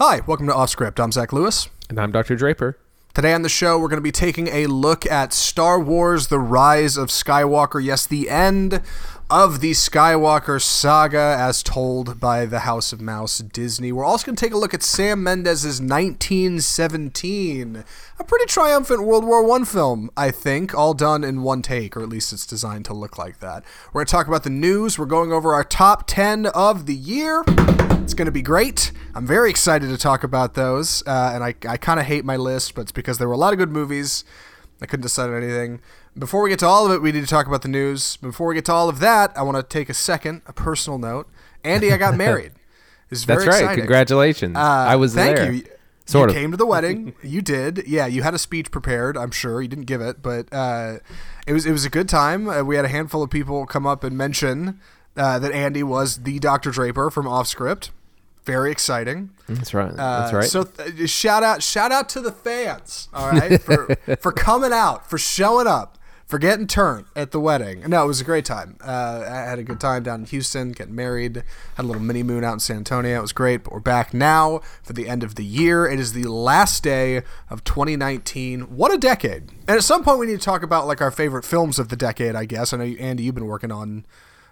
Hi, welcome to Off Script. I'm Zach Lewis. And I'm Dr. Draper. Today on the show, we're going to be taking a look at Star Wars The Rise of Skywalker. Yes, the end of the Skywalker saga as told by the House of Mouse Disney. We're also going to take a look at Sam Mendes' 1917, a pretty triumphant World War I film, I think, all done in one take, or at least it's designed to look like that. We're going to talk about the news. We're going over our top 10 of the year. It's going to be great. I'm very excited to talk about those, uh, and I, I kind of hate my list, but it's because there were a lot of good movies. I couldn't decide on anything. Before we get to all of it, we need to talk about the news. Before we get to all of that, I want to take a second, a personal note. Andy, I got married. It's That's right. Exciting. Congratulations. Uh, I was there. thank there. you. Sort you of. came to the wedding. you did. Yeah, you had a speech prepared. I'm sure you didn't give it, but uh, it was it was a good time. Uh, we had a handful of people come up and mention uh, that Andy was the Dr. Draper from Off Script. Very exciting. That's right. That's uh, right. So th- shout out shout out to the fans. All right, for for coming out, for showing up for getting turned at the wedding. No, it was a great time. Uh, I had a good time down in Houston, getting married. Had a little mini moon out in San Antonio. It was great. But we're back now for the end of the year. It is the last day of 2019. What a decade! And at some point, we need to talk about like our favorite films of the decade. I guess. I know Andy, you've been working on.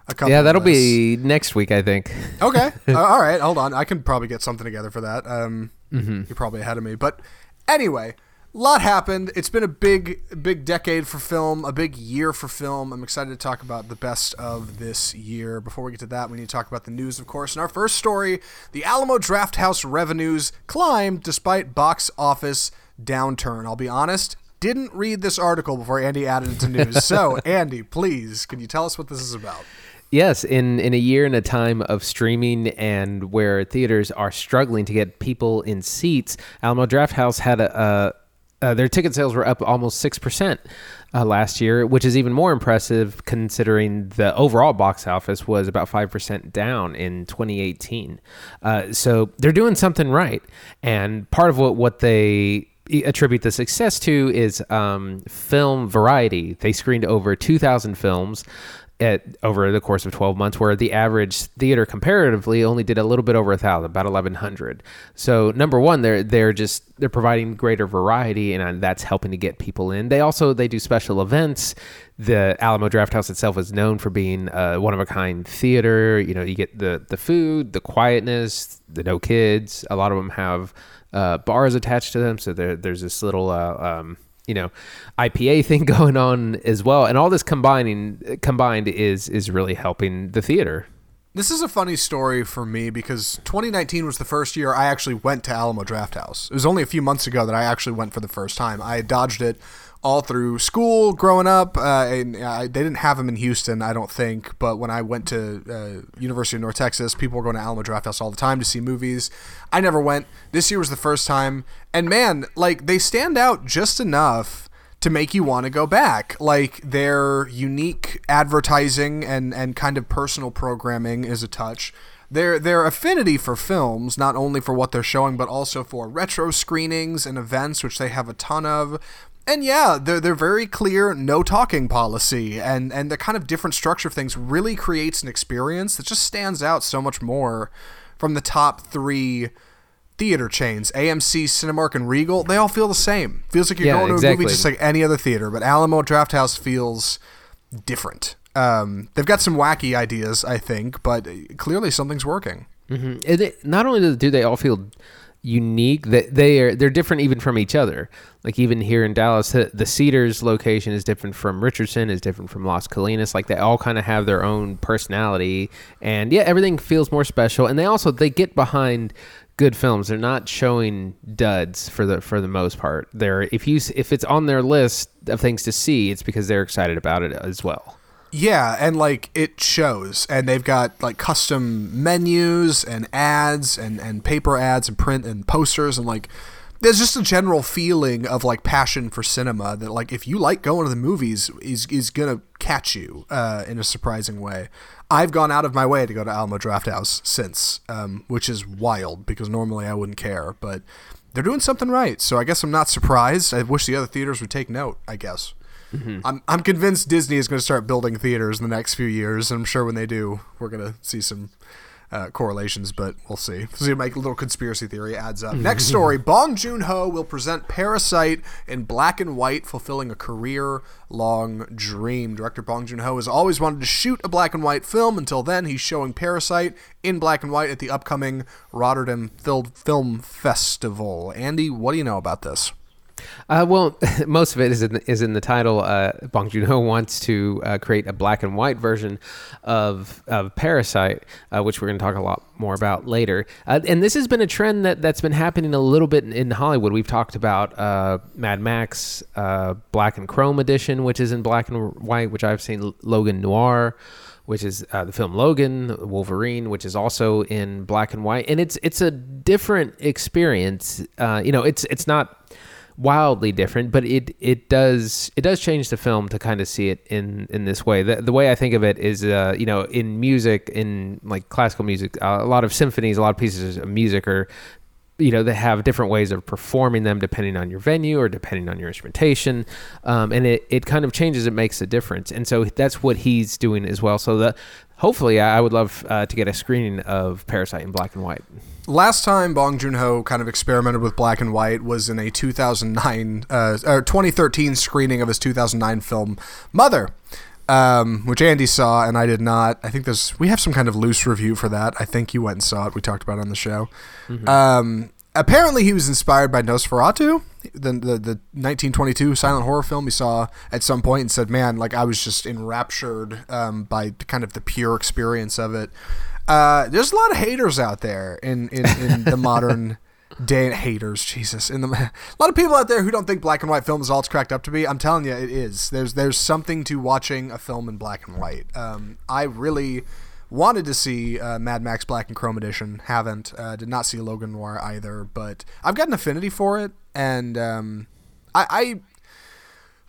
A couple yeah, that'll be next week, I think. okay. uh, all right. Hold on. I can probably get something together for that. Um, mm-hmm. You're probably ahead of me. But anyway, lot happened. It's been a big, big decade for film, a big year for film. I'm excited to talk about the best of this year. Before we get to that, we need to talk about the news, of course. In our first story, the Alamo Drafthouse revenues climbed despite box office downturn. I'll be honest, didn't read this article before Andy added it to news. so, Andy, please, can you tell us what this is about? Yes, in, in a year and a time of streaming and where theaters are struggling to get people in seats, Alamo Drafthouse had a, a uh, their ticket sales were up almost 6% uh, last year, which is even more impressive considering the overall box office was about 5% down in 2018. Uh, so they're doing something right. And part of what, what they attribute the success to is um, film variety. They screened over 2,000 films at over the course of 12 months where the average theater comparatively only did a little bit over a thousand about 1100 so number one they're they're just they're providing greater variety and uh, that's helping to get people in. They also they do special events. The alamo drafthouse itself is known for being a one of a kind theater. You know you get the the food the quietness the no kids. A lot of them have uh, bars attached to them. So there, there's this little uh, um, you know IPA thing going on as well, and all this combining combined is is really helping the theater. This is a funny story for me because 2019 was the first year I actually went to Alamo Drafthouse. It was only a few months ago that I actually went for the first time. I dodged it all through school growing up. Uh, and uh, they didn't have them in Houston, I don't think. But when I went to uh, University of North Texas, people were going to Alamo Drafthouse all the time to see movies. I never went. This year was the first time, and man, like they stand out just enough to make you want to go back. Like their unique advertising and and kind of personal programming is a touch their their affinity for films, not only for what they're showing, but also for retro screenings and events, which they have a ton of. And yeah, they're, they're very clear no talking policy and, and the kind of different structure of things really creates an experience that just stands out so much more from the top three theater chains AMC, Cinemark, and Regal. They all feel the same. Feels like you're yeah, going to exactly. a movie just like any other theater, but Alamo Drafthouse feels different. Um, they've got some wacky ideas, I think, but clearly something's working. Mm-hmm. It, not only do they all feel unique that they are they're different even from each other. Like even here in dallas the, cedars location is different from richardson is different from las colinas. Like they all kind of have their own personality. And yeah everything feels more special. And they also they get behind good films. They're not showing duds for the for the most part. They're if you if it's on their list of things to see it's because they're excited about it as well yeah, and like it shows, and they've got like custom menus and ads and and paper ads and print and posters and like there's just a general feeling of like passion for cinema that like if you like going to the movies is is gonna catch you uh, in a surprising way. I've gone out of my way to go to Alamo Drafthouse since, um, which is wild because normally I wouldn't care, but they're doing something right. So I guess I'm not surprised. I wish the other theaters would take note. I guess. Mm-hmm. I'm I'm convinced Disney is going to start building theaters in the next few years. And I'm sure when they do, we're going to see some uh, correlations, but we'll see. See, my little conspiracy theory adds up. Next story: Bong Joon Ho will present Parasite in black and white, fulfilling a career-long dream. Director Bong Joon Ho has always wanted to shoot a black and white film. Until then, he's showing Parasite in black and white at the upcoming Rotterdam Film Festival. Andy, what do you know about this? Uh, well, most of it is in is in the title. Uh, Bong Joon Ho wants to uh, create a black and white version of of Parasite, uh, which we're going to talk a lot more about later. Uh, and this has been a trend that that's been happening a little bit in, in Hollywood. We've talked about uh, Mad Max Black and Chrome edition, which is in black and white, which I've seen. Logan Noir which is uh, the film Logan, Wolverine, which is also in black and white, and it's it's a different experience. Uh, you know, it's it's not wildly different, but it it does it does change the film to kind of see it in in this way. The, the way I think of it is, uh, you know, in music, in like classical music, uh, a lot of symphonies, a lot of pieces of music are you know they have different ways of performing them depending on your venue or depending on your instrumentation. Um, and it, it kind of changes it makes a difference. And so that's what he's doing as well. So the hopefully i would love uh, to get a screening of parasite in black and white. Last time Bong Joon Ho kind of experimented with black and white was in a 2009 uh, or 2013 screening of his 2009 film Mother. Um, which Andy saw and I did not. I think there's we have some kind of loose review for that. I think you went and saw it. We talked about it on the show. Mm-hmm. Um, apparently, he was inspired by Nosferatu, the, the the 1922 silent horror film he saw at some point, and said, "Man, like I was just enraptured um, by kind of the pure experience of it." Uh, there's a lot of haters out there in in, in the modern day. Haters, Jesus, in the a lot of people out there who don't think black and white film is all it's cracked up to be. I'm telling you, it is. There's there's something to watching a film in black and white. Um, I really wanted to see uh, Mad Max Black and Chrome Edition. Haven't. Uh, did not see Logan Noir either, but I've got an affinity for it, and um, I,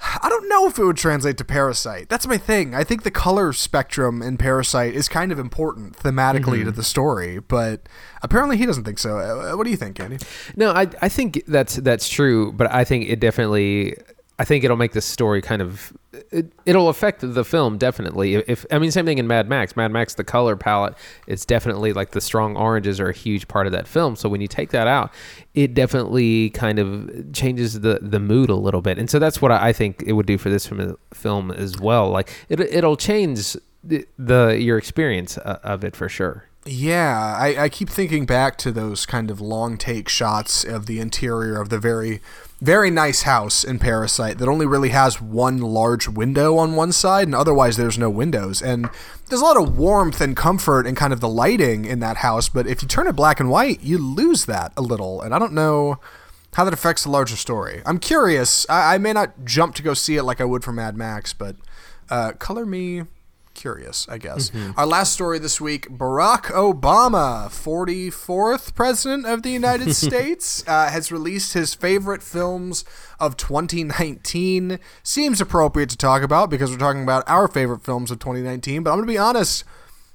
I don't know if it would translate to Parasite. That's my thing. I think the color spectrum in Parasite is kind of important thematically mm-hmm. to the story, but apparently he doesn't think so. Uh, what do you think, Andy? No, I I think that's that's true, but I think it definitely I think it'll make the story kind of it, will affect the film definitely. If I mean, same thing in Mad Max. Mad Max, the color palette, it's definitely like the strong oranges are a huge part of that film. So when you take that out, it definitely kind of changes the the mood a little bit. And so that's what I think it would do for this film as well. Like it, it'll change the, the your experience uh, of it for sure. Yeah, I, I keep thinking back to those kind of long take shots of the interior of the very very nice house in Parasite that only really has one large window on one side, and otherwise there's no windows. And there's a lot of warmth and comfort and kind of the lighting in that house, but if you turn it black and white, you lose that a little. And I don't know how that affects the larger story. I'm curious. I, I may not jump to go see it like I would for Mad Max, but uh, color me curious, I guess. Mm-hmm. Our last story this week Barack Obama, 44th President of the United States, uh, has released his favorite films of 2019. Seems appropriate to talk about because we're talking about our favorite films of 2019, but I'm going to be honest.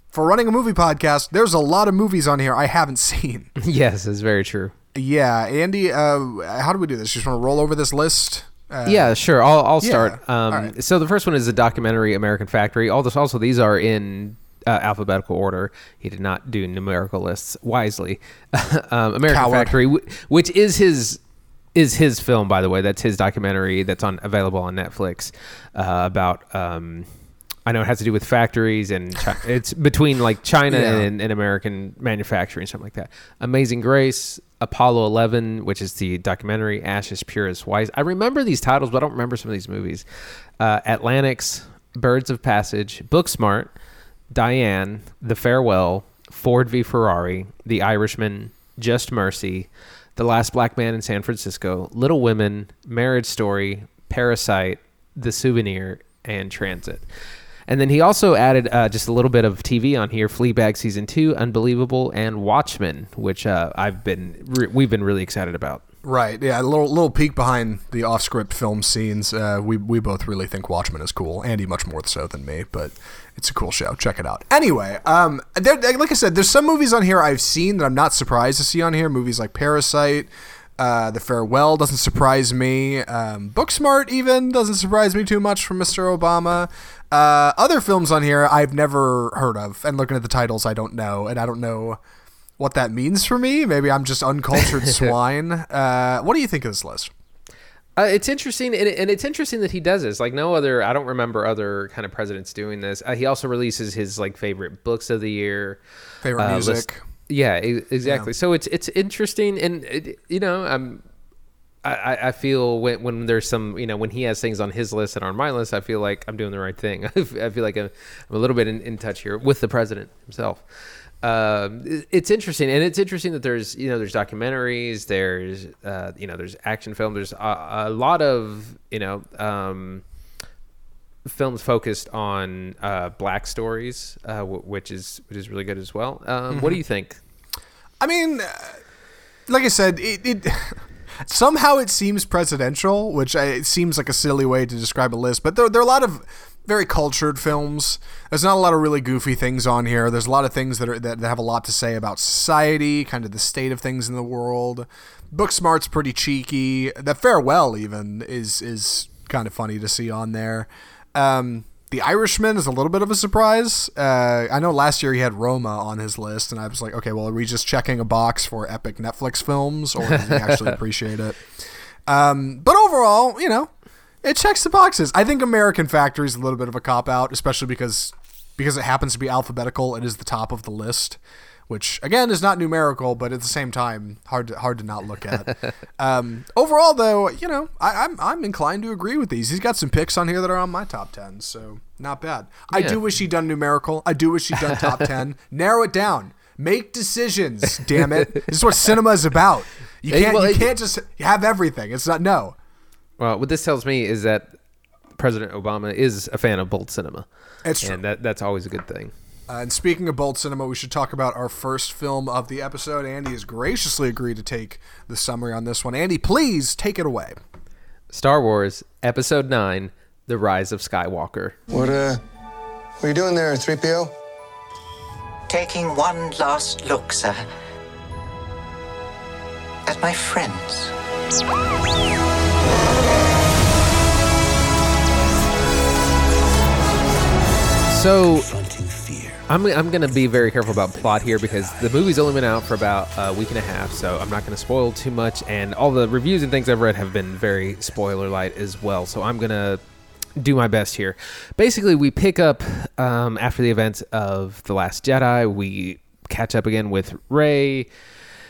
For running a movie podcast, there's a lot of movies on here I haven't seen. yes, it's very true. Yeah, Andy, uh, how do we do this? You just want to roll over this list? Uh, yeah, sure. I'll, I'll start. Yeah. Um, right. So the first one is a documentary, American Factory. All this, also, these are in uh, alphabetical order. He did not do numerical lists wisely. um, American Coward. Factory, which is his is his film, by the way. That's his documentary that's on available on Netflix uh, about. Um, I know it has to do with factories and China, it's between like China yeah. and, and, American manufacturing, something like that. Amazing Grace, Apollo 11, which is the documentary, Ash Is Purest White. I remember these titles, but I don't remember some of these movies. Uh, Atlantics, Birds of Passage, Booksmart, Diane, The Farewell, Ford v Ferrari, The Irishman, Just Mercy, The Last Black Man in San Francisco, Little Women, Marriage Story, Parasite, The Souvenir, and Transit. And then he also added uh, just a little bit of TV on here: Fleabag season two, Unbelievable, and Watchmen, which uh, I've been re- we've been really excited about. Right. Yeah. A little little peek behind the off script film scenes. Uh, we we both really think Watchmen is cool. Andy much more so than me, but it's a cool show. Check it out. Anyway, um, there, like I said, there's some movies on here I've seen that I'm not surprised to see on here. Movies like Parasite. Uh, the Farewell doesn't surprise me. Um, Booksmart even doesn't surprise me too much from Mr. Obama. Uh, other films on here I've never heard of, and looking at the titles, I don't know, and I don't know what that means for me. Maybe I'm just uncultured swine. Uh, what do you think of this list? Uh, it's interesting, and, and, it's interesting that he does this. Like no other, I don't remember other kind of presidents doing this. Uh, he also releases his like favorite books of the year, favorite uh, music. List. Yeah, exactly. Yeah. So it's it's interesting, and it, you know, I'm. I, I feel when, when there's some, you know, when he has things on his list and on my list, I feel like I'm doing the right thing. I feel like I'm, I'm a little bit in, in touch here with the president himself. Um, it's interesting, and it's interesting that there's you know there's documentaries, there's uh, you know there's action film, there's a, a lot of you know um, films focused on uh, black stories, uh, w- which is which is really good as well. Um, mm-hmm. What do you think? I mean, uh, like I said, it, it somehow it seems presidential, which I, it seems like a silly way to describe a list, but there there are a lot of very cultured films. There's not a lot of really goofy things on here. There's a lot of things that are that, have a lot to say about society, kind of the state of things in the world. Booksmart's pretty cheeky. The Farewell even is is kind of funny to see on there. Um, the Irishman is a little bit of a surprise. Uh, I know last year he had Roma on his list, and I was like, okay, well, are we just checking a box for epic Netflix films, or does he actually appreciate it? Um, but overall, you know, it checks the boxes. I think American Factory is a little bit of a cop out, especially because because it happens to be alphabetical. It is the top of the list, which again is not numerical, but at the same time hard to, hard to not look at. um, overall, though, you know, I, am I'm, I'm inclined to agree with these. He's got some picks on here that are on my top ten, so not bad. Yeah. I do wish he'd done numerical. I do wish he'd done top ten. Narrow it down. Make decisions. Damn it! this is what cinema is about. You can't well, you can't just have everything. It's not no. Well, what this tells me is that President Obama is a fan of bold cinema. It's true. And that, that's always a good thing. Uh, and speaking of bold cinema, we should talk about our first film of the episode. Andy has graciously agreed to take the summary on this one. Andy, please take it away. Star Wars Episode 9 The Rise of Skywalker. What, uh, what are you doing there, 3PO? Taking one last look, sir. At my friends. So I'm, I'm going to be very careful about plot here because the movie's only been out for about a week and a half, so I'm not going to spoil too much. And all the reviews and things I've read have been very spoiler light as well. So I'm going to do my best here. Basically, we pick up um, after the events of The Last Jedi. We catch up again with Rey.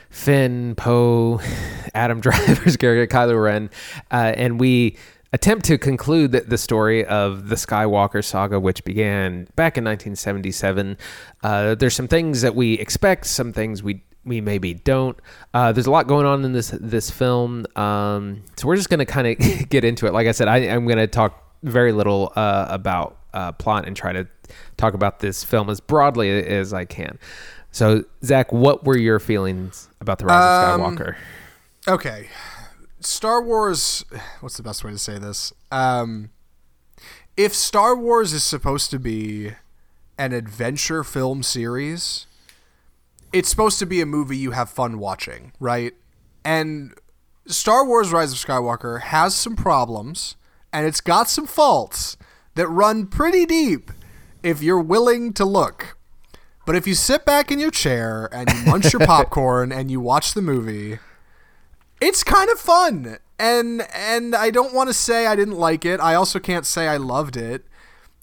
Finn, Poe, Adam Driver's character, Kylo Ren, uh, and we attempt to conclude the, the, story of the Skywalker saga, which began back in 1977. Uh, there's some things that we expect, some things we we maybe don't. Uh, there's a lot going on in this this film, um, so we're just gonna kind of get into it. Like I said, I, am gonna talk very little uh, about uh, plot and try to talk about this film as broadly as I can. So, Zach, what were your feelings about the Rise um, of Skywalker? Okay, Star Wars. What's the best way to say this? Um, if Star Wars is supposed to be an adventure film series, it's supposed to be a movie you have fun watching, right? And Star Wars Rise of Skywalker has some problems and it's got some faults that run pretty deep if you're willing to look. But if you sit back in your chair and you munch your popcorn and you watch the movie, it's kind of fun. And and I don't want to say I didn't like it. I also can't say I loved it.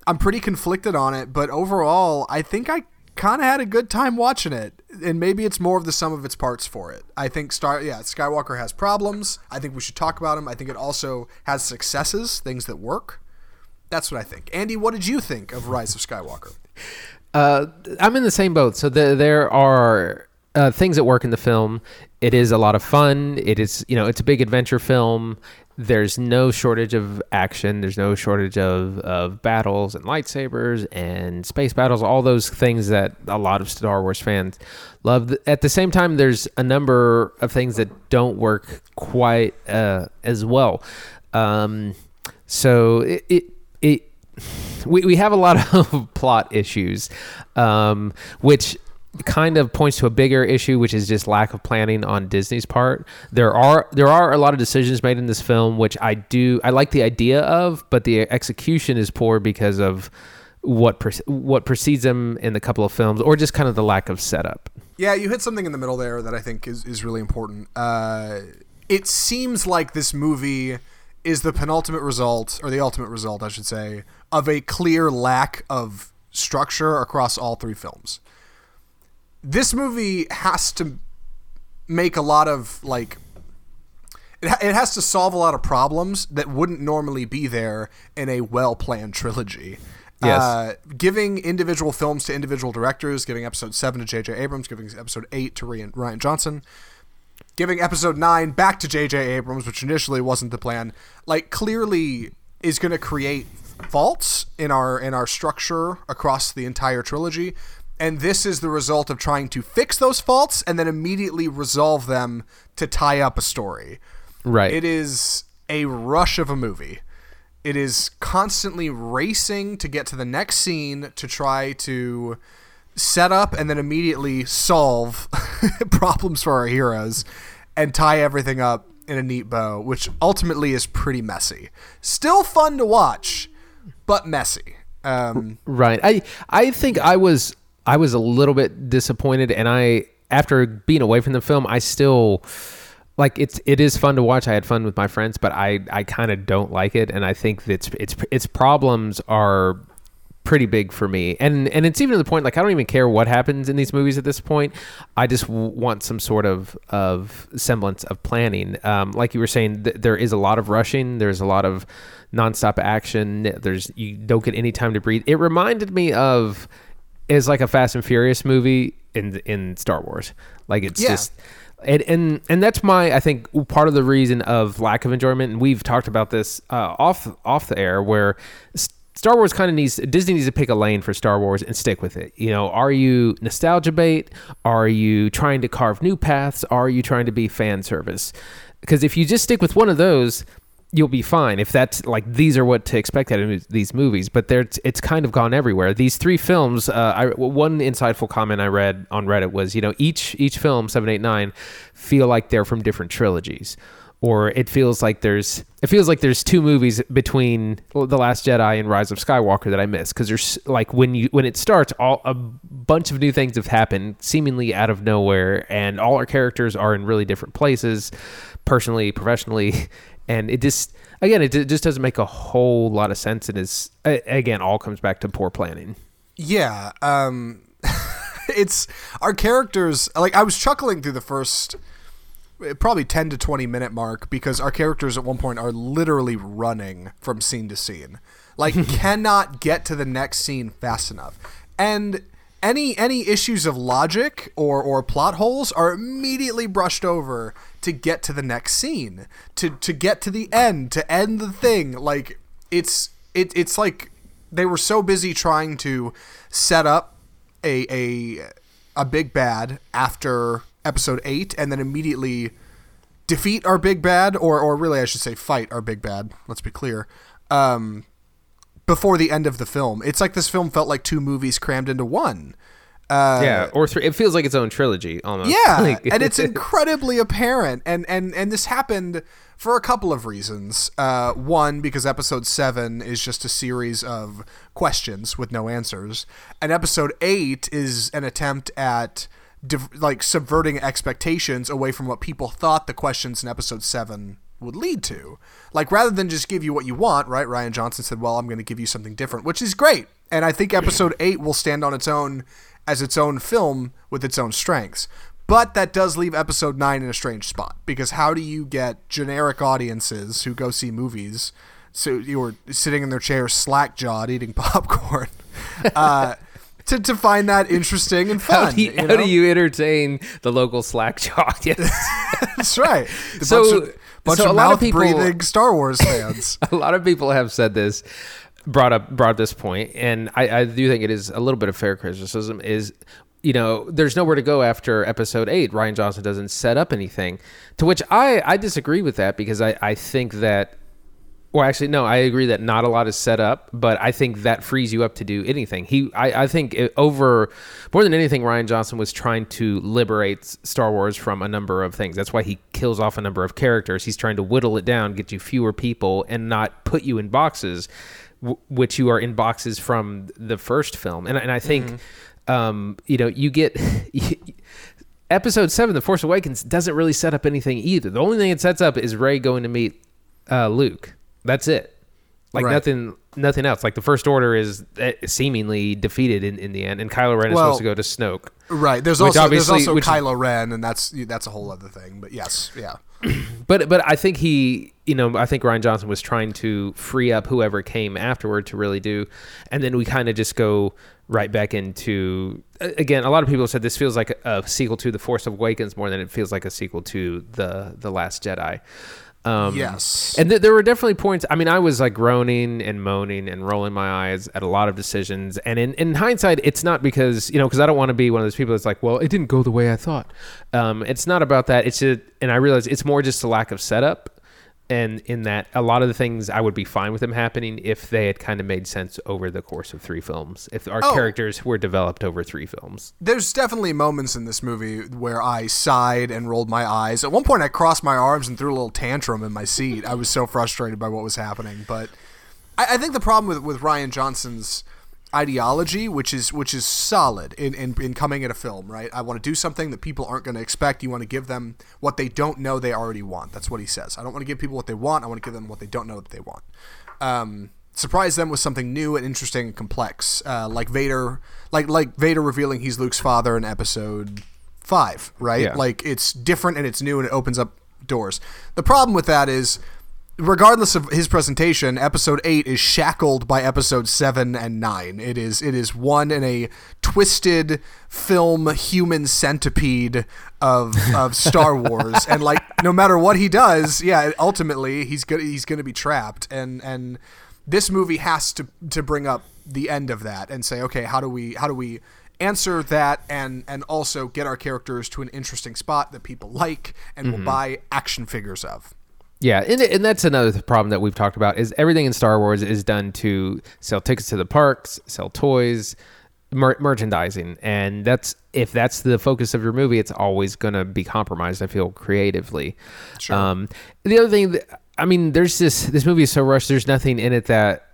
I'm pretty conflicted on it, but overall, I think I kind of had a good time watching it. And maybe it's more of the sum of its parts for it. I think Star yeah, Skywalker has problems. I think we should talk about them. I think it also has successes, things that work. That's what I think. Andy, what did you think of Rise of Skywalker? Uh, I'm in the same boat. So the, there are uh, things that work in the film. It is a lot of fun. It is, you know, it's a big adventure film. There's no shortage of action. There's no shortage of, of battles and lightsabers and space battles, all those things that a lot of Star Wars fans love. At the same time, there's a number of things that don't work quite uh, as well. Um, so it, it, it we, we have a lot of plot issues, um, which kind of points to a bigger issue, which is just lack of planning on Disney's part. There are there are a lot of decisions made in this film, which I do I like the idea of, but the execution is poor because of what pre- what precedes them in the couple of films, or just kind of the lack of setup. Yeah, you hit something in the middle there that I think is, is really important. Uh, it seems like this movie is the penultimate result, or the ultimate result, I should say, of a clear lack of structure across all three films. This movie has to make a lot of, like, it, ha- it has to solve a lot of problems that wouldn't normally be there in a well planned trilogy. Yes. Uh, giving individual films to individual directors, giving episode 7 to J.J. Abrams, giving episode 8 to Rian Johnson, giving episode 9 back to J.J. Abrams, which initially wasn't the plan, like clearly is going to create faults in our in our structure across the entire trilogy. And this is the result of trying to fix those faults and then immediately resolve them to tie up a story. Right. It is a rush of a movie. It is constantly racing to get to the next scene to try to set up and then immediately solve problems for our heroes and tie everything up in a neat bow, which ultimately is pretty messy. Still fun to watch, but messy. Um, Right. I I think I was I was a little bit disappointed and I after being away from the film, I still like it's it is fun to watch. I had fun with my friends, but I I kind of don't like it and I think that its its its problems are pretty big for me. And and it's even to the point like I don't even care what happens in these movies at this point. I just w- want some sort of of semblance of planning. Um, like you were saying, th- there is a lot of rushing. There's a lot of nonstop action. There's you don't get any time to breathe. It reminded me of is like a Fast and Furious movie in in Star Wars. Like it's Yeah. just and, and and that's my I think part of the reason of lack of enjoyment. And we've talked about this uh, off off the air where. Star Wars kind of needs Disney needs to pick a lane for Star Wars and stick with it. You know, are you nostalgia bait? Are you trying to carve new paths? Are you trying to be fan service? Because if you just stick with one of those, you'll be fine. If that's like these are what to expect out of these movies, but there it's kind of gone everywhere. These three films, uh, I, one insightful comment I read on Reddit was, you know, each each film seven, eight, nine feel like they're from different trilogies or it feels like there's it feels like there's two movies between the last jedi and rise of skywalker that i miss because there's like when you when it starts all a bunch of new things have happened seemingly out of nowhere and all our characters are in really different places personally professionally and it just again it just doesn't make a whole lot of sense. And is again all comes back to poor planning. Yeah, um, it's our characters. Like I was chuckling through the first eh, probably ten to twenty minute mark because our characters at one point are literally running from scene to scene, like cannot get to the next scene fast enough, and any any issues of logic or or plot holes are immediately brushed over to get to the next scene to to get to the end to end the thing. Like it's it, it's like they were so busy trying to set up a a a big bad after episode 8 and then immediately defeat our big bad or or really I should say fight our big bad let's be clear um before the end of the film. It's like this film felt like two movies crammed into one uh, yeah or three it feels like its own trilogy almost yeah, Like- and it's incredibly apparent, and and and this happened for a couple of reasons. Uh, one, because episode seven is just a series of questions with no answers, and episode eight is an attempt at div- like subverting expectations away from what people thought the questions in episode seven would lead to. Like rather than just give you what you want, right? Rian Johnson said, "Well, I'm going to give you something different," which is great, and I think episode eight will stand on its own as its own film with its own strengths. But that does leave episode 9 in a strange spot because how do you get generic audiences who go see movies so you're sitting in their chairs slack jawed eating popcorn uh, to, to find that interesting and fun? how do you, you how do you entertain the local slack jaw yes That's right. The So- bunch of, bunch so of a lot of mouth people- breathing Star Wars fans. a lot of people have said this brought up brought this point and I, I do think it is a little bit of fair criticism is you know there's nowhere to go after episode 8 rian johnson doesn't set up anything to which i i disagree with that because i i think that Well, actually, no. I agree that not a lot is set up, but I think that frees you up to do anything. He, I, I think it, over more than anything, Rian Johnson was trying to liberate Star Wars from a number of things. That's why he kills off a number of characters. He's trying to whittle it down, get you fewer people, and not put you in boxes, w- which you are in boxes from the first film. And, and I think, um, you know, you get. Episode seven, The Force Awakens, doesn't really set up anything either. The only thing it sets up is Rey going to meet uh, Luke. That's it. Like Right. nothing, nothing else. Like the First Order is uh, seemingly defeated in, in the end, and Kylo Ren is Well- supposed to go to Snoke. Right. There's also there's also Kylo Ren, and that's that's a whole other thing. But yes, yeah. But but I think he, you know, I think Rian Johnson was trying to free up whoever came afterward to really do, and then we kind of just go right back into again. A lot of people said this feels like a, a sequel to The Force of Awakens more than it feels like a sequel to the the Last Jedi. Um, Yes. and th- there were definitely points. I mean, I was like groaning and moaning and rolling my eyes at a lot of decisions. And in, in hindsight, it's not because you know, because I don't want to be one of those people that's like, well, it didn't go the way I thought. Um, it's not about that. It's just, and I realize it's more just a lack of setup. And in that, a lot of the things I would be fine with them happening if they had kind of made sense over the course of three films. If our Oh. characters were developed over three films. There's definitely moments in this movie where I sighed and rolled my eyes. At one point, I crossed my arms and threw a little tantrum in my seat. I was so frustrated by what was happening. But I, I think the problem with, with Rian Johnson's ideology, which is which is solid in, in, in coming at a film, right? I want to do something that people aren't going to expect. You want to give them what they don't know they already want. That's what he says. I don't want to give people what they want. I want to give them what they don't know that they want. Um, surprise them with something new and interesting and complex, uh, like Vader, like like Vader revealing he's Luke's father in Episode Five, right? Yeah. Like it's different and it's new and it opens up doors. The problem with that is regardless of his presentation, episode eight is shackled by episode seven and nine. It is it is one in a twisted film human centipede of of Star Wars, and like no matter what he does, yeah, ultimately he's gonna he's gonna be trapped, and and this movie has to to bring up the end of that and say, okay, how do we how do we answer that and and also get our characters to an interesting spot that people like and will mm-hmm. buy action figures of. Yeah, and, and that's another problem that we've talked about is everything in Star Wars is done to sell tickets to the parks, sell toys, mer- merchandising, and that's if that's the focus of your movie, it's always going to be compromised. I feel creatively. Sure. Um, the other thing, that, I mean, there's this this movie is so rushed. There's nothing in it that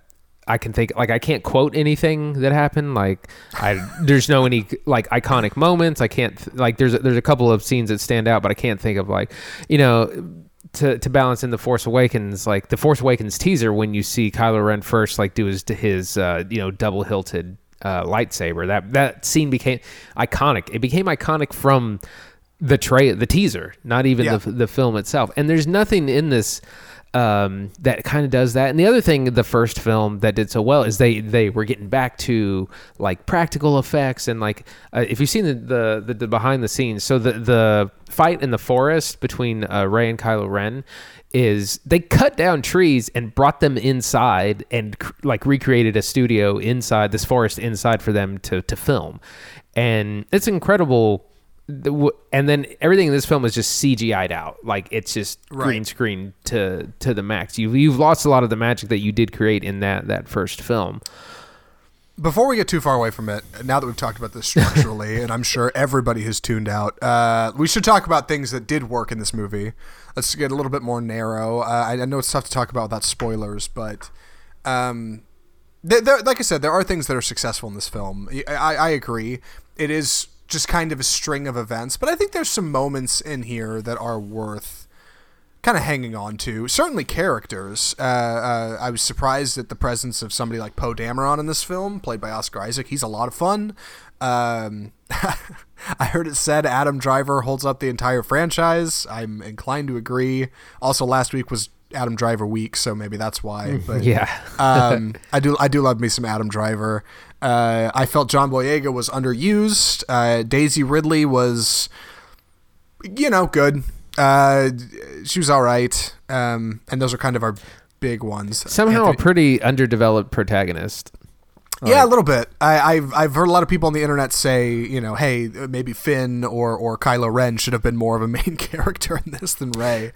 I can think like I can't quote anything that happened. Like I there's no any like iconic moments. I can't like there's a, there's a couple of scenes that stand out, but I can't think of like you know to to balance in the Force Awakens like the Force Awakens teaser when you see Kylo Ren first like do his his uh, you know double hilted uh, lightsaber that that scene became iconic. It became iconic from the tray the teaser, not even Yeah. the the film itself. And there's nothing in this um, that kind of does that. And the other thing, the first film that did so well is they they were getting back to like practical effects and like uh, if you've seen the, the the behind the scenes, so the the fight in the forest between uh, Rey and Kylo Ren is they cut down trees and brought them inside and cr- like recreated a studio inside this forest inside for them to to film, and it's incredible the, and then everything in this film is just CGI'd out. Like it's just green screen to to the max. You've you've lost a lot of the magic that you did create in that that first film. Before we get too far away from it, now that we've talked about this structurally, and I'm sure everybody has tuned out, uh, we should talk about things that did work in this movie. Let's get a little bit more narrow. Uh, I, I know it's tough to talk about without spoilers, but um, there, there, like I said, there are things that are successful in this film. I I agree. It is just kind of a string of events, but I think there's some moments in here that are worth kind of hanging on to. Certainly characters. Uh, uh, I was surprised at the presence of somebody like Poe Dameron in this film, played by Oscar Isaac. He's a lot of fun. Um, I heard it said Adam Driver holds up the entire franchise. I'm inclined to agree. Also, last week was Adam Driver week, so maybe that's why. But Yeah. um, I do I do love me some Adam Driver. Uh, I felt John Boyega was underused. Uh, Daisy Ridley was, you know, good. Uh, she was all right. Um, and those are kind of our big ones. Somehow a pretty underdeveloped protagonist. yeah, a little bit. I, I've I've heard a lot of people on the internet say, you know, hey, maybe Finn or or Kylo Ren should have been more of a main character in this than Rey.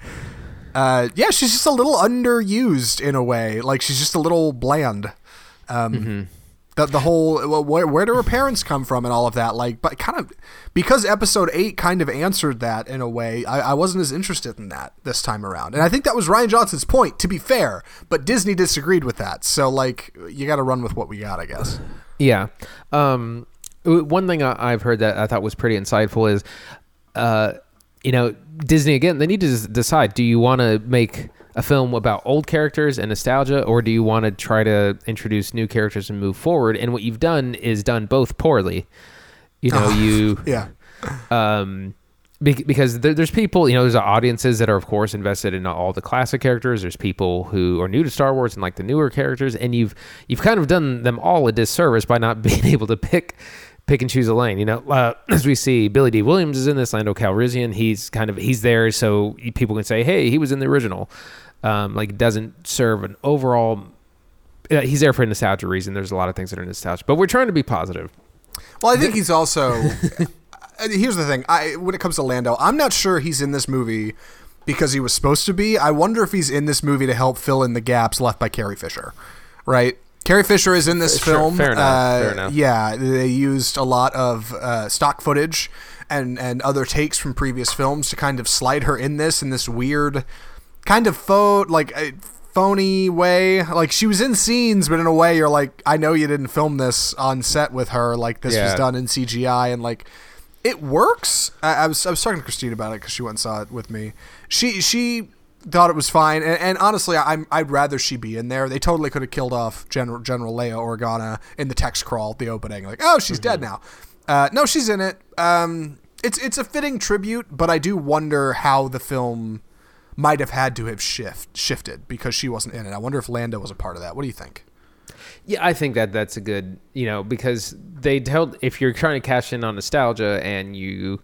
Uh, yeah, she's just a little underused in a way. Like she's just a little bland. Um, Mm-hmm. The the whole where where do her parents come from and all of that. Like, but kind of because episode eight kind of answered that in a way. I, I wasn't as interested in that this time around, and I think that was Rian Johnson's point. To be fair, but Disney disagreed with that. So like, you got to run with what we got, I guess. Yeah. Um, one thing I've heard that I thought was pretty insightful is, uh, you know, Disney again. They need to decide: do you want to make a film about old characters and nostalgia, or do you want to try to introduce new characters and move forward? And what you've done is done both poorly. You know, you Yeah. um, because there's people, you know, there's audiences that are, of course, invested in all the classic characters. There's people who are new to Star Wars and like the newer characters, and you've you've kind of done them all a disservice by not being able to pick pick and choose a lane. You know, uh, as we see, Billy Dee Williams is in this. Lando Calrissian, he's kind of he's there, so people can say, hey, he was in the original. Um, like, doesn't serve an overall. Uh, he's there for a nostalgia reason. There's a lot of things that are nostalgic, but we're trying to be positive. Well, I think he's also. uh, here's the thing. I when it comes to Lando, I'm not sure he's in this movie because he was supposed to be. I wonder if he's in this movie to help fill in the gaps left by Carrie Fisher. Right. Carrie Fisher is in this Sure, film. fair enough, Uh, fair enough. Yeah, they used a lot of uh, stock footage and and other takes from previous films to kind of slide her in this in this weird kind of faux like uh, phony way. Like she was in scenes, but in a way you're like, I know you didn't film this on set with her. Like this was done in CGI, and like it works. I, I was I was talking to Christine about it because she went and saw it with me. She she thought it was fine, and, and honestly, I'm I'd rather she be in there. They totally could have killed off General General Leia Organa in the text crawl at the opening. Like, oh, she's dead now. Uh, no, she's in it. Um, it's it's a fitting tribute, but I do wonder how the film might have had to have shift shifted because she wasn't in it. I wonder if Lando was a part of that. What do you think? Yeah, I think that that's a good, you know, because they tell if you're trying to cash in on nostalgia and you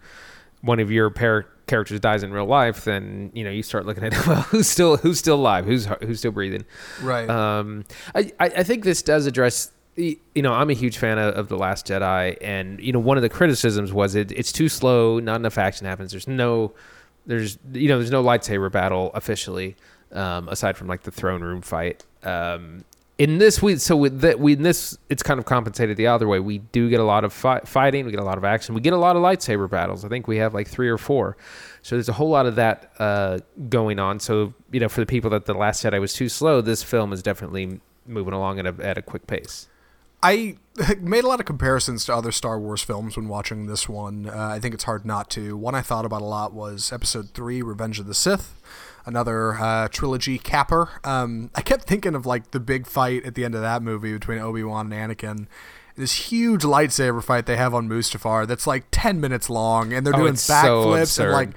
one of your pair characters dies in real life, then you know you start looking at well, who's still who's still alive, who's who's still breathing. Right. Um, I I I think this does address. You know, I'm a huge fan of, of the Last Jedi, and you know, one of the criticisms was it it's too slow, not enough action happens. There's no, there's you know, there's no lightsaber battle officially, um, aside from like the throne room fight. Um, in this we so with that we in this it's kind of compensated the other way. We do get a lot of fi- fighting, we get a lot of action, we get a lot of lightsaber battles. I think we have like three or four. So there's a whole lot of that uh, going on. So you know, for the people that the Last Jedi was too slow, this film is definitely moving along at a at a quick pace. I made a lot of comparisons to other Star Wars films when watching this one. Uh, I think it's hard not to. One I thought about a lot was Episode Three: Revenge of the Sith, another uh, trilogy capper. Um, I kept thinking of like the big fight at the end of that movie between Obi Wan and Anakin. This huge lightsaber fight they have on Mustafar that's like ten minutes long, and they're Oh, doing it's so backflips and like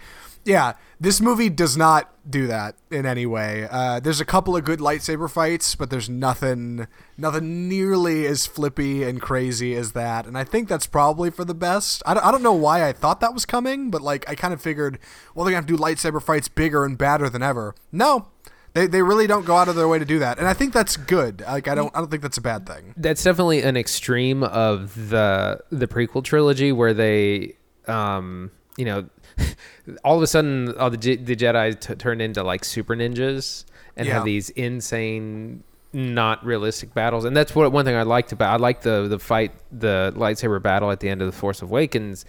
yeah, this movie does not do that in any way. Uh, there's a couple of good lightsaber fights, but there's nothing, nothing nearly as flippy and crazy as that. And I think that's probably for the best. I don't, I don't know why I thought that was coming, but like I kind of figured, well, they're gonna have to do lightsaber fights bigger and badder than ever. No, they, they really don't go out of their way to do that, and I think that's good. Like I don't I don't think that's a bad thing. That's definitely an extreme of the the prequel trilogy where they, um, you know, all of a sudden all the Je- the Jedi t- turned into like super ninjas and Yeah. have these insane not realistic battles. And that's what one thing i liked about i like the the fight the lightsaber battle at the end of the force awakens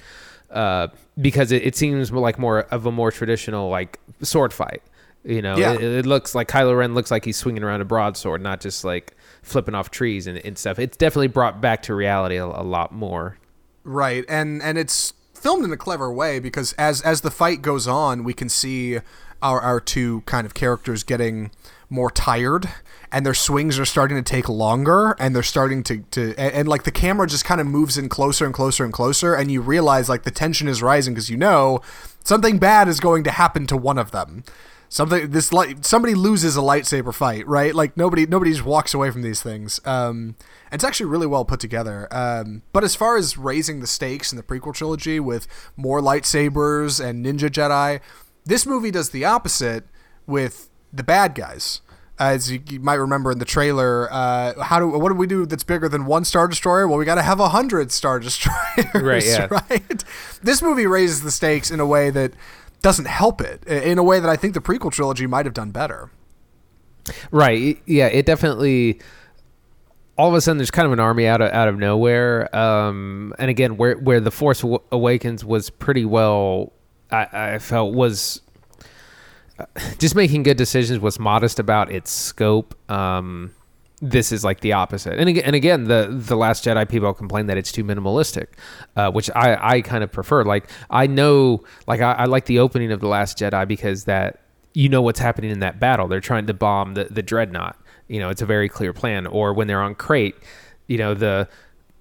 uh, because it, it seems like more of a more traditional like sword fight you know? Yeah. it, it looks like kylo ren looks like he's swinging around a broadsword not just like flipping off trees and, and stuff. It's definitely brought back to reality a, a lot more. Right, and and it's filmed in a clever way because as as the fight goes on, we can see our our two kind of characters getting more tired and their swings are starting to take longer and they're starting to to and, and like the camera just kind of moves in closer and closer and closer and you realize like the tension is rising because you know something bad is going to happen to one of them something this light somebody loses a lightsaber fight right like nobody nobody just walks away from these things um it's actually really well put together um but as far as raising the stakes in the prequel trilogy with more lightsabers and ninja jedi this movie does the opposite with the bad guys as you, you might remember in the trailer, uh, how do what do we do that's bigger than one star destroyer? Well, we got to have a hundred star destroyers, Right, yeah. right? This movie raises the stakes in a way that doesn't help it in a way that I think the prequel trilogy might have done better. Right. Yeah, it definitely all of a sudden there's kind of an army out of out of nowhere. Um, and again, where where the Force Awakens was pretty well, I, I felt was uh, just making good decisions. Was modest about its scope. Um, this is like the opposite. And again, and again, the the Last Jedi people complain that it's too minimalistic, uh, which I I kind of prefer. Like I know, like I, I like the opening of the Last Jedi because that you know what's happening in that battle. They're trying to bomb the the dreadnought. You know, it's a very clear plan. Or when they're on Crait, you know the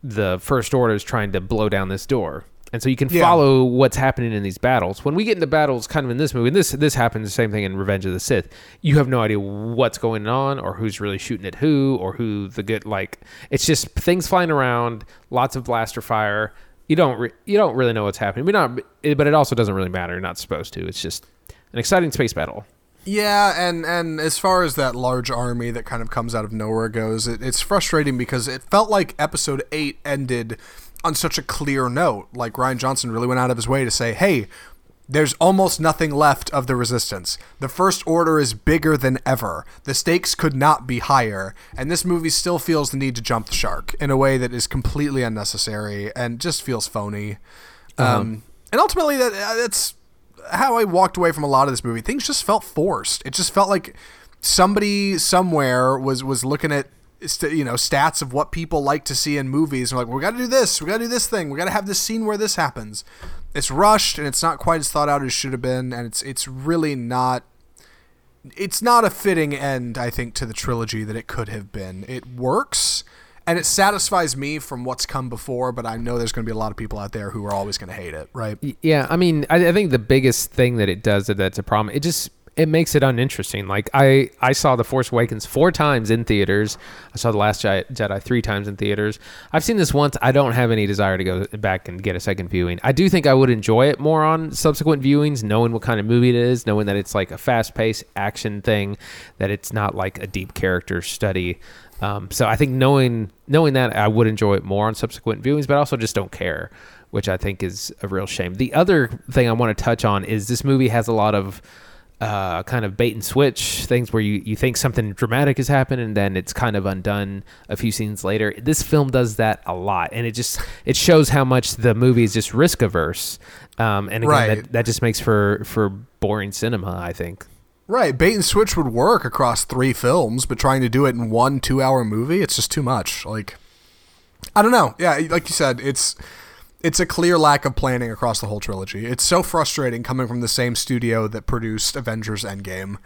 the first order is trying to blow down this door. And so you can Yeah. follow what's happening in these battles. When we get into battles, kind of in this movie, and this this happens the same thing in Revenge of the Sith. You have no idea what's going on, or who's really shooting at who, or who the good like. It's just things flying around, lots of blaster fire. You don't re- you don't really know what's happening, but not. But it also doesn't really matter. You're not supposed to. It's just an exciting space battle. Yeah, and and as far as that large army that kind of comes out of nowhere goes, it, it's frustrating because it felt like episode 8 ended on such a clear note. Like Rian Johnson really went out of his way to say, "Hey, there's almost nothing left of the resistance. The first order is bigger than ever. The stakes could not be higher." And this movie still feels the need to jump the shark in a way that is completely unnecessary and just feels phony. Um, and ultimately that uh, that's how I walked away from a lot of this movie. Things just felt forced. It just felt like somebody somewhere was was looking at you know stats of what people like to see in movies and like we got to do this, we got to do this thing, we got to have this scene where this happens. It's rushed and it's not quite as thought out as it should have been, and it's it's really not. It's not a fitting end, I think, to the trilogy that it could have been. It works, and it satisfies me from what's come before, but I know there's going to be a lot of people out there who are always going to hate it, right? Yeah, I mean, I, I think the biggest thing that it does that that's a problem. It just it makes it uninteresting. Like I I saw The Force Awakens four times in theaters. I saw The Last Jedi three times in theaters. I've seen this once. I don't have any desire to go back and get a second viewing. I do think I would enjoy it more on subsequent viewings, knowing what kind of movie it is, knowing that it's like a fast paced action thing, that it's not like a deep character study. Um, so I think knowing knowing that I would enjoy it more on subsequent viewings, but I also just don't care, which I think is a real shame. The other thing I want to touch on is this movie has a lot of uh, kind of bait and switch things where you, you think something dramatic has happened and then it's kind of undone a few scenes later. This film does that a lot, and it just it shows how much the movie is just risk averse. Um, and again, Right. that, that just makes for for boring cinema. I think. Right, bait and switch would work across three films, but trying to do it in one two-hour movie, it's just too much. Like, I don't know. Yeah, like you said, it's it's a clear lack of planning across the whole trilogy. It's so frustrating coming from the same studio that produced Avengers Endgame,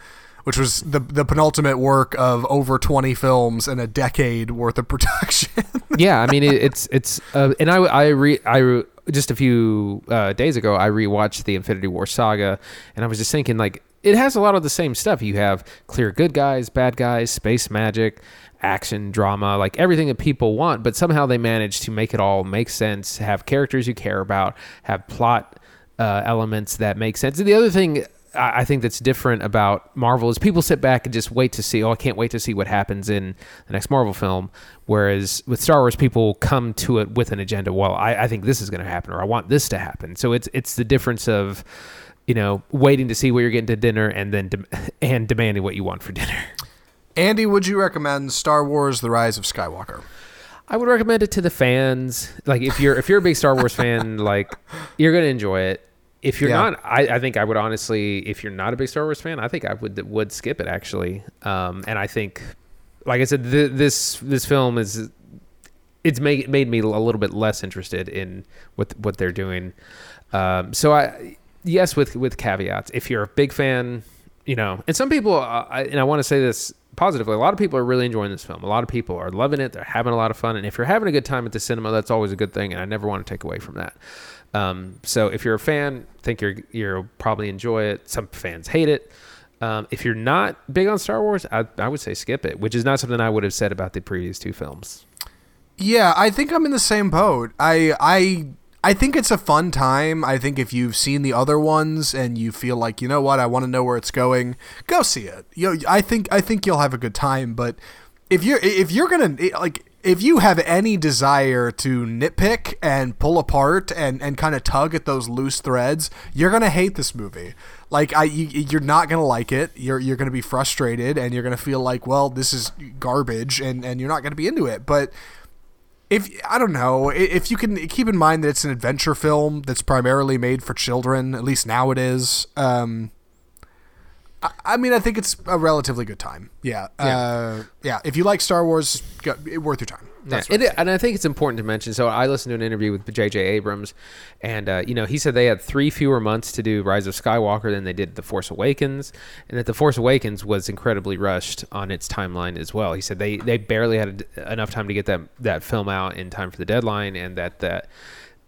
which was the the penultimate work of over twenty films and a decade worth of production. yeah, I mean it, it's it's uh, and I I re I re, just a few uh, days ago I rewatched the Infinity War saga and I was just thinking like it has a lot of the same stuff. You have clear good guys, bad guys, space magic, action, drama, like everything that people want, but somehow they manage to make it all make sense, have characters you care about, have plot uh, elements that make sense. And the other thing I think that's different about Marvel is people sit back and just wait to see. Oh, I can't wait to see what happens in the next Marvel film. Whereas with Star Wars, people come to it with an agenda. Well, I, I think this is going to happen, or I want this to happen. So it's it's the difference of you know waiting to see what you're getting to dinner and then dem- and demanding what you want for dinner. Andy, would you recommend Star Wars: The Rise of Skywalker? I would recommend it to the fans. Like if you're if you're a big Star Wars fan, like you're gonna enjoy it. If you're Yeah. not, I, I think I would honestly, if you're not a big Star Wars fan, I think I would would skip it actually. Um, and I think, like I said, th- this this film is it's made made me a little bit less interested in what what they're doing. Um, so I yes, with with caveats. If you're a big fan, you know, and some people, uh, I, and I want to say this positively, a lot of people are really enjoying this film. A lot of people are loving it. They're having a lot of fun, and if you're having a good time at the cinema, that's always a good thing. And I never want to take away from that. Um, so if you're a fan, think you're you'll probably enjoy it. Some fans hate it. Um, if you're not big on Star Wars, I, I would say skip it, which is not something I would have said about the previous two films. Yeah, I think I'm in the same boat. I I I think it's a fun time. I think if you've seen the other ones and you feel like, you know what, I want to know where it's going, go see it. You know, I think I think you'll have a good time, but if you're if you're to like if you have any desire to nitpick and pull apart and, and kind of tug at those loose threads, you're gonna hate this movie. Like I, you, you're not gonna like it. You're you're gonna be frustrated and you're gonna feel like, well, this is garbage, and and you're not gonna be into it. But if I don't know, if you can keep in mind that it's an adventure film that's primarily made for children, at least now it is. Um, I, I mean, I think it's a relatively good time. Yeah, yeah. Uh, yeah. If you like Star Wars, go, worth your time. That's Yeah, it- and I think it's important to mention. So I listened to an interview with J.J. Abrams, and uh, you know he said they had three fewer months to do Rise of Skywalker than they did The Force Awakens, and that The Force Awakens was incredibly rushed on its timeline as well. He said they they barely had enough time to get that that film out in time for the deadline, and that that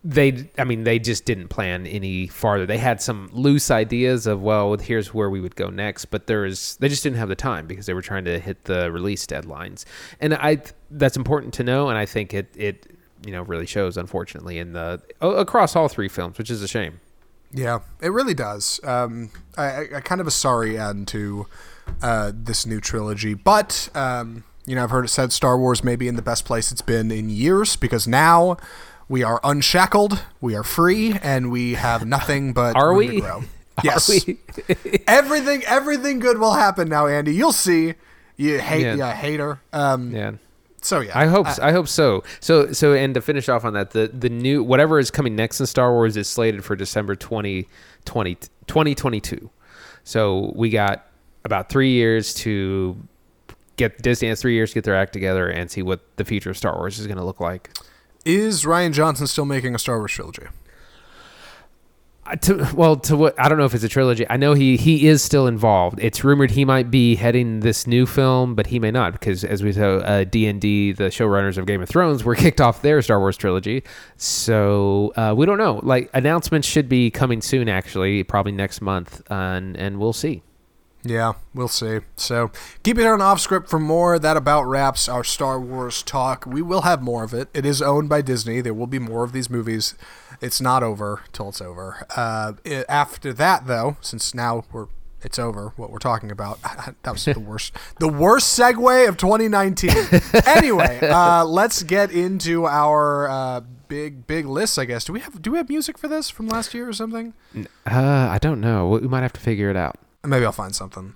they i mean they just didn't plan any farther. They had some loose ideas of well here's where we would go next but there is they just didn't have the time because they were trying to hit the release deadlines. And i that's important to know and i think it it you know really shows unfortunately in the across all three films which is a shame. Yeah, it really does. Um, I, I, kind of a sorry end to uh, this new trilogy, but um, you know, I've heard it said Star Wars may be in the best place it's been in years because now we are unshackled, we are free, and we have nothing but Are we? to grow. Yes, everything everything good will happen now, Andy. You'll see. You hate, Yeah. yeah, hater. Um, yeah So yeah, I hope I hope so. So so and to finish off on that, the the new whatever is coming next in Star Wars is slated for December 2020, 2022. So we got about 3 years to get Disney has 3 years to get their act together and see what the future of Star Wars is going to look like. Is Rian Johnson still making a Star Wars trilogy? Uh, To, well, to what I don't know if it's a trilogy. I know he he is still involved. It's rumored he might be heading this new film, but he may not because, as we know, uh, D and D, the showrunners of Game of Thrones, were kicked off their Star Wars trilogy. So uh, we don't know. Like announcements should be coming soon, actually, probably next month, and and we'll see. Yeah, we'll see. So keep it on off script for more. That about wraps our Star Wars talk. We will have more of it. It is owned by Disney. There will be more of these movies. It's not over till it's over. Uh, i- after that, though, since now we're it's over, what we're talking about. that was the worst, the worst segue of 2019. anyway, uh, let's get into our uh, big, big list. I guess. Do we have Do we have music for this from last year or something? Uh, I don't know. We might have to figure it out. Maybe I'll find something.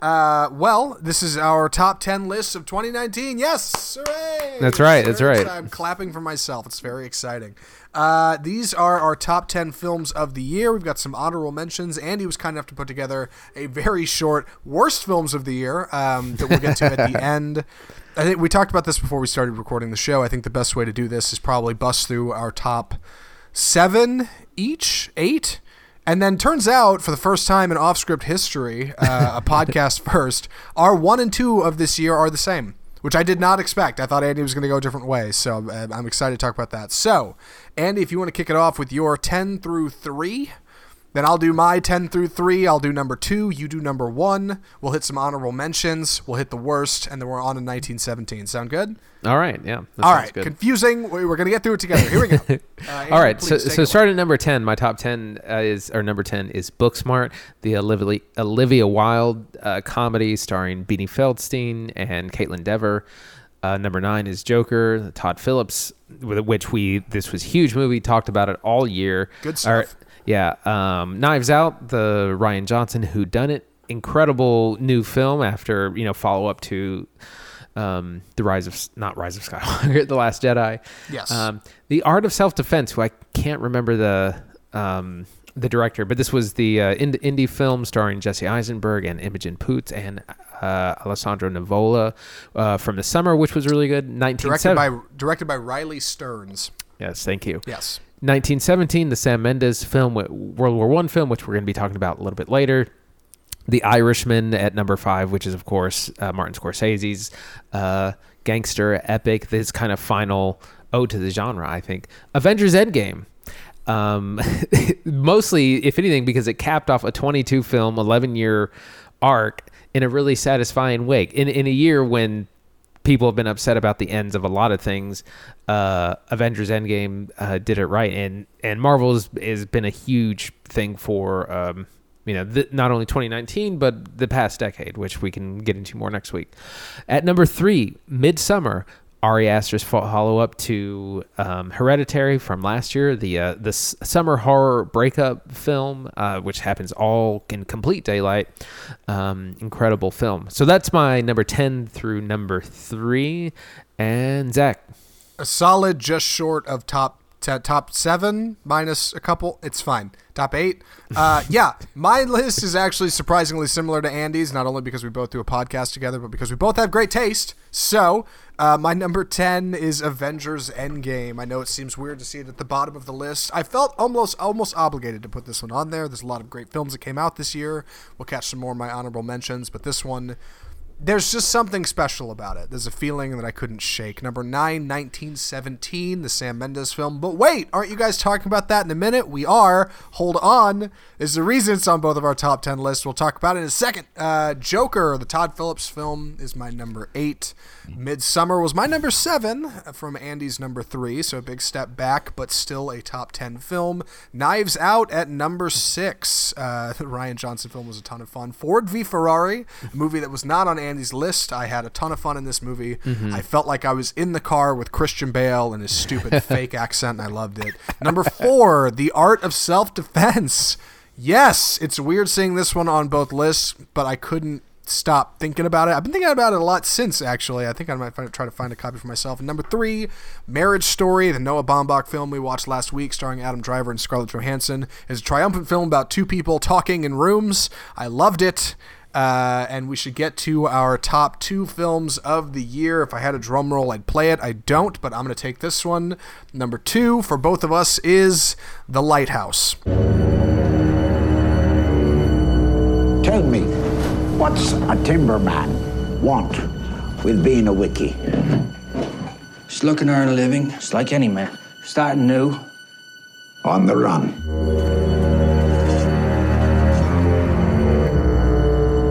Uh, well, this is our top 10 list of 2019. Yes! Hooray! That's right, that's right. I'm clapping for myself. It's very exciting. Uh, these are our top 10 films of the year. We've got some honorable mentions. Andy was kind enough to put together a very short worst films of the year um, that we'll get to at the end. I think we talked about this before we started recording the show. I think the best way to do this is probably bust through our top seven each, eight. And then turns out, for the first time in off script history, uh, a podcast first, our one and two of this year are the same, which I did not expect. I thought Andy was going to go a different way. So uh, I'm excited to talk about that. So, Andy, if you want to kick it off with your 10 through 3, then I'll do my 10 through 3. I'll do number 2. You do number 1. We'll hit some honorable mentions. We'll hit the worst. And then we're on to 1917. Sound good? All right. Yeah. that All good. Confusing. We- We're going to get through it together. Here we go. Uh, Andy, All right, so so starting at number ten, my top ten uh, is or number ten is Booksmart, the Olivia Olivia Wilde uh, comedy starring Beanie Feldstein and Kaitlyn Dever. Uh, number nine is Joker, Todd Phillips, with which we this was huge movie, talked about it all year. Good stuff. Yeah, um, Knives Out, the Rian Johnson Who Done It, incredible new film after you know follow up to um, the Rise of not Rise of Skywalker, the Last Jedi. Yes. Um, the Art of Self Defense, who I can't remember the um, the director, but this was the uh, ind- indie film starring Jesse Eisenberg and Imogen Poots and uh, Alessandro Nivola uh, from the summer, which was really good. Nineteen directed by directed by Riley Stearns. yes, thank you. Yes. 1917, the Sam Mendes film, World War One film, which we're going to be talking about a little bit later. The Irishman at number five, which is of course uh, Martin Scorsese's uh, gangster epic. This kind of final ode to the genre, I think. Avengers Endgame. Um, mostly, if anything, because it capped off a 22 film, 11 year arc in a really satisfying way. In in a year when people have been upset about the ends of a lot of things. Uh, Avengers Endgame uh, did it right, and and Marvel has, has been a huge thing for um, you know th- not only 2019 but the past decade, which we can get into more next week. At number three, Midsommar. Ari Aster's follow up to um, Hereditary from last year, the uh, the s- summer horror breakup film, uh, which happens all in complete daylight. Um, incredible film. So that's my number ten through number three. And Zach, A solid, just short of top t- top seven minus a couple. It's fine. Top eight. Uh, yeah, my list is actually surprisingly similar to Andy's. Not only because we both do a podcast together, but because we both have great taste. So uh, my number ten is Avengers Endgame. I know it seems weird to see it at the bottom of the list. I felt almost almost obligated to put this one on there. There's a lot of great films that came out this year. We'll catch some more of my honorable mentions, but this one there's just something special about it. There's a feeling that I couldn't shake. Number nine, 1917, the Sam Mendes film. But wait, aren't you guys talking about that in a minute? We are. Hold on. There's a reason it's on both of our top 10 lists. We'll talk about it in a second. Uh, Joker, the Todd Phillips film, is my number eight. Midsommar was my number seven from Andy's number three, so a big step back, but still a top 10 film. Knives Out at number six. Uh, the Rian Johnson film was a ton of fun. Ford v Ferrari, a movie that was not on Andy's list. I had a ton of fun in this movie. Mm-hmm. I felt like I was in the car with Christian Bale and his stupid fake accent, and I loved it. Number four, The Art of Self Defense. Yes, it's weird seeing this one on both lists, but I couldn't stop thinking about it. I've been thinking about it a lot since, actually. I think I might find, try to find a copy for myself. And number three, Marriage Story, the Noah Baumbach film we watched last week, starring Adam Driver and Scarlett Johansson, is a triumphant film about two people talking in rooms. I loved it. Uh, and we should get to our top two films of the year. If I had a drum roll, I'd play it. I don't, but I'm going to take this one. Number two for both of us is The Lighthouse. Tell me, what's a timberman want with being a wickie? Just looking to earn a living, just like any man. Starting new. On the run.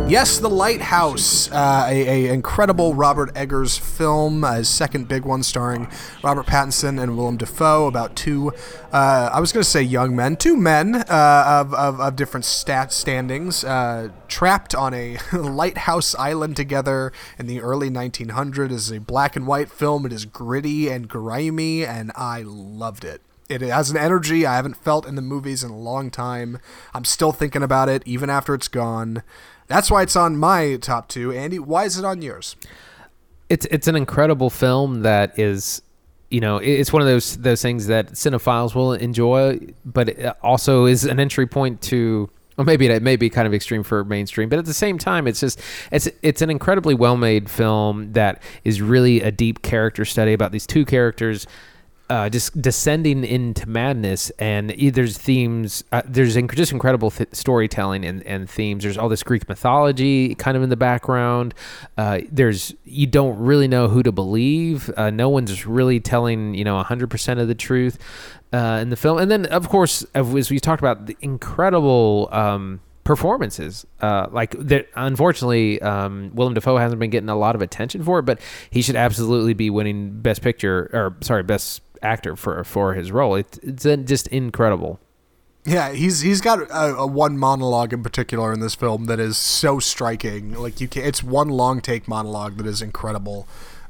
Yes, The Lighthouse, uh, a, a incredible Robert Eggers film, uh, his second big one, starring Robert Pattinson and Willem Dafoe, about two, uh, I was going to say young men, two men uh, of, of, of different stat standings, uh, trapped on a lighthouse island together in the early 1900s. It is a black and white film. It is gritty and grimy, and I loved it. It has an energy I haven't felt in the movies in a long time. I'm still thinking about it even after it's gone. That's why it's on my top two. Andy, why is it on yours? it's it's an incredible film that is you know it's one of those those things that cinephiles will enjoy but it uh, also is an entry point to well maybe it may be kind of extreme for mainstream but at the same time it's just it's it's an incredibly well made film that is really a deep character study about these two characters uh, just descending into madness, and there's themes. Uh, there's inc- just incredible th- storytelling and, and themes. There's all this Greek mythology kind of in the background. Uh, there's you don't really know who to believe. Uh, no one's really telling you know 100 percent of the truth uh, in the film. And then of course, as we talked about, the incredible. Um, performances. Uh, like that, unfortunately, um, Willem Dafoe hasn't been getting a lot of attention for it, but he should absolutely be winning Best Picture or sorry, Best Actor for for his role. It, it's uh, just incredible. Yeah, he's he's got a, a one monologue in particular in this film that is so striking. Like you can, it's one long take monologue that is incredible.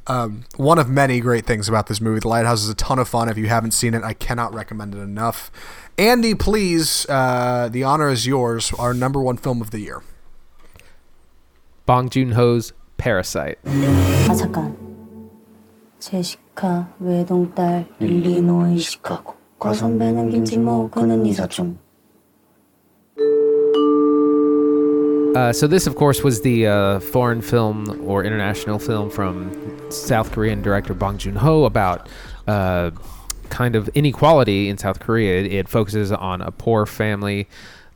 Um, one of many great things about this movie. The Lighthouse is a ton of fun. If you haven't seen it, I cannot recommend it enough. Andy, please, uh, the honor is yours. Our number one film of the year. Bong Joon Ho's Parasite. 아 잠깐 제 시카 외동딸 일리노이 시카고 과선배는 김치모 그는 이사촌 Uh, so this, of course, was the uh, foreign film or international film from South Korean director Bong Joon-ho about uh, kind of inequality in South Korea. It, it focuses on a poor family.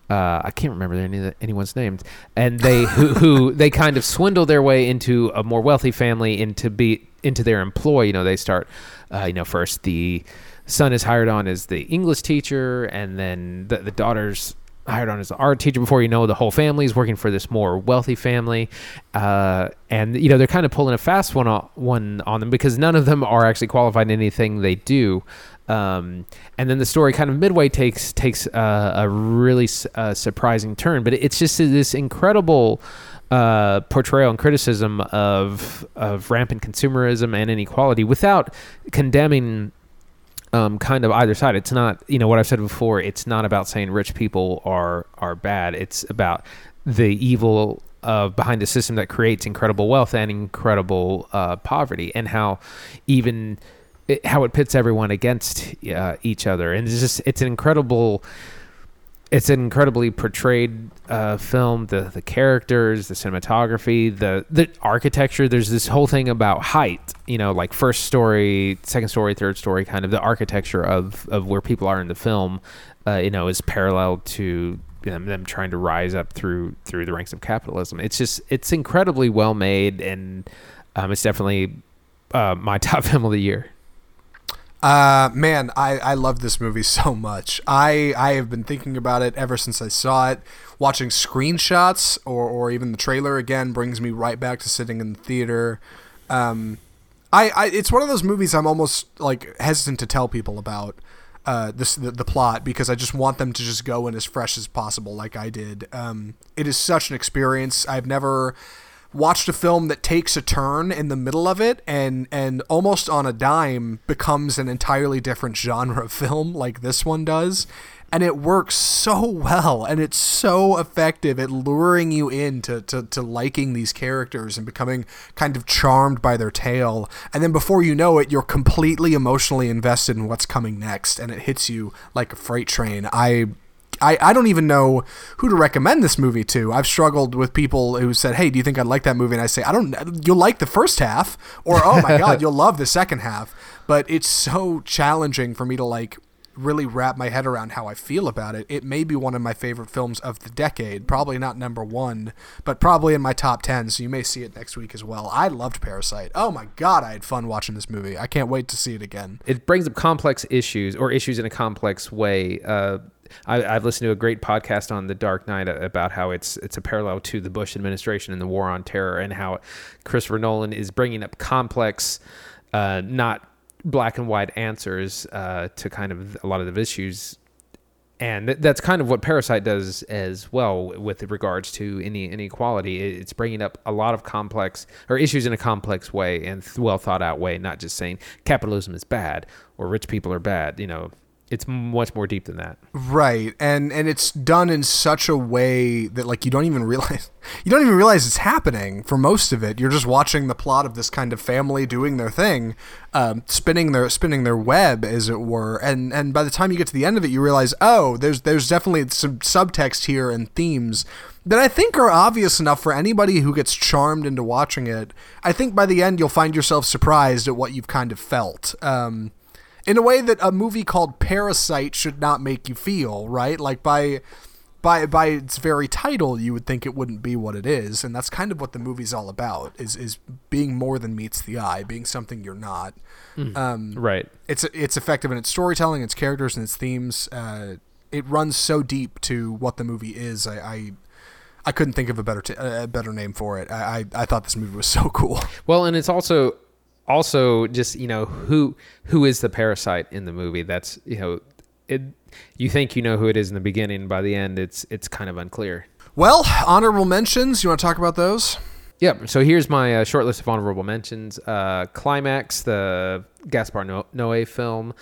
Uh, I can't remember any anyone's names, and they who, who they kind of swindle their way into a more wealthy family into be into their employ. You know, they start, uh, you know, first the son is hired on as the English teacher, and then the, the daughter's hired on as an art teacher. Before you know, the whole family is working for this more wealthy family, uh, and you know they're kind of pulling a fast one on, one on them because none of them are actually qualified in anything they do. Um, and then the story kind of midway takes takes uh, a really uh, surprising turn, but it's just this incredible uh, portrayal and criticism of of rampant consumerism and inequality without condemning um, kind of either side. It's not, you know, what I've said before. It's not about saying rich people are are bad. It's about the evil of behind a system that creates incredible wealth and incredible uh, poverty, and how even it, how it pits everyone against uh, each other. And it's just it's an incredible it's an incredibly portrayed uh, film. The the characters, the cinematography, the the architecture. There's this whole thing about height. You know, like first story, second story, third story, kind of the architecture of of where people are in the film. Uh, you know, is parallel to them, them trying to rise up through through the ranks of capitalism. It's just it's incredibly well made, and um, it's definitely uh, my top film of the year. Uh, man, I, I love this movie so much. I, I have been thinking about it ever since I saw it. Watching screenshots or, or even the trailer again brings me right back to sitting in the theater. Um, I, I it's one of those movies I'm almost like hesitant to tell people about uh, this the, the plot because I just want them to just go in as fresh as possible, like I did. Um, it is such an experience. I've never watched a film that takes a turn in the middle of it and and almost on a dime becomes an entirely different genre of film like this one does. And it works so well and it's so effective at luring you into to, to liking these characters and becoming kind of charmed by their tale. And then before you know it you're completely emotionally invested in what's coming next and it hits you like a freight train. I I, I don't even know who to recommend this movie to. I've struggled with people who said, "Hey, do you think I'd like that movie?" And I say, "I don't. You'll like the first half, or oh my god, you'll love the second half." But it's so challenging for me to like really wrap my head around how I feel about it. It may be one of my favorite films of the decade. Probably not number one, but probably in my top 10. So you may see it next week as well. I loved Parasite. Oh my God, I had fun watching this movie. I can't wait to see it again. It brings up complex issues or issues in a complex way. Uh, I, have listened to a great podcast on The Dark Knight about how it's it's a parallel to the Bush administration and the war on terror, and how Christopher Nolan is bringing up complex, uh, not black and white answers uh, to kind of a lot of the issues. And that's kind of what Parasite does as well with regards to any inequality. It's bringing up a lot of complex or issues in a complex way and well thought out way, not just saying capitalism is bad or rich people are bad. You know, it's much more deep than that. Right. And and it's done in such a way that like you don't even realize you don't even realize it's happening for most of it. You're just watching the plot of this kind of family doing their thing, um, spinning their spinning their web as it were. And and by the time you get to the end of it you realize, "Oh, there's there's definitely some subtext here and themes that I think are obvious enough for anybody who gets charmed into watching it. I think by the end you'll find yourself surprised at what you've kind of felt. Um, in a way that a movie called Parasite should not make you feel, right? Like by by by its very title, you would think it wouldn't be what it is, and that's kind of what the movie's all about: is is being more than meets the eye, being something you're not. Mm. Um, right. It's it's effective in its storytelling, its characters, and its themes. Uh, it runs so deep to what the movie is. I. I, I couldn't think of a better t- a better name for it. I, I I thought this movie was so cool. Well, and it's also also just you know who who is the parasite in the movie that's you know it you think you know who it is in the beginning by the end it's it's kind of unclear well honorable mentions you want to talk about those Yep. So here's my uh, short list of honorable mentions. Uh, Climax, the Gaspar Noé film,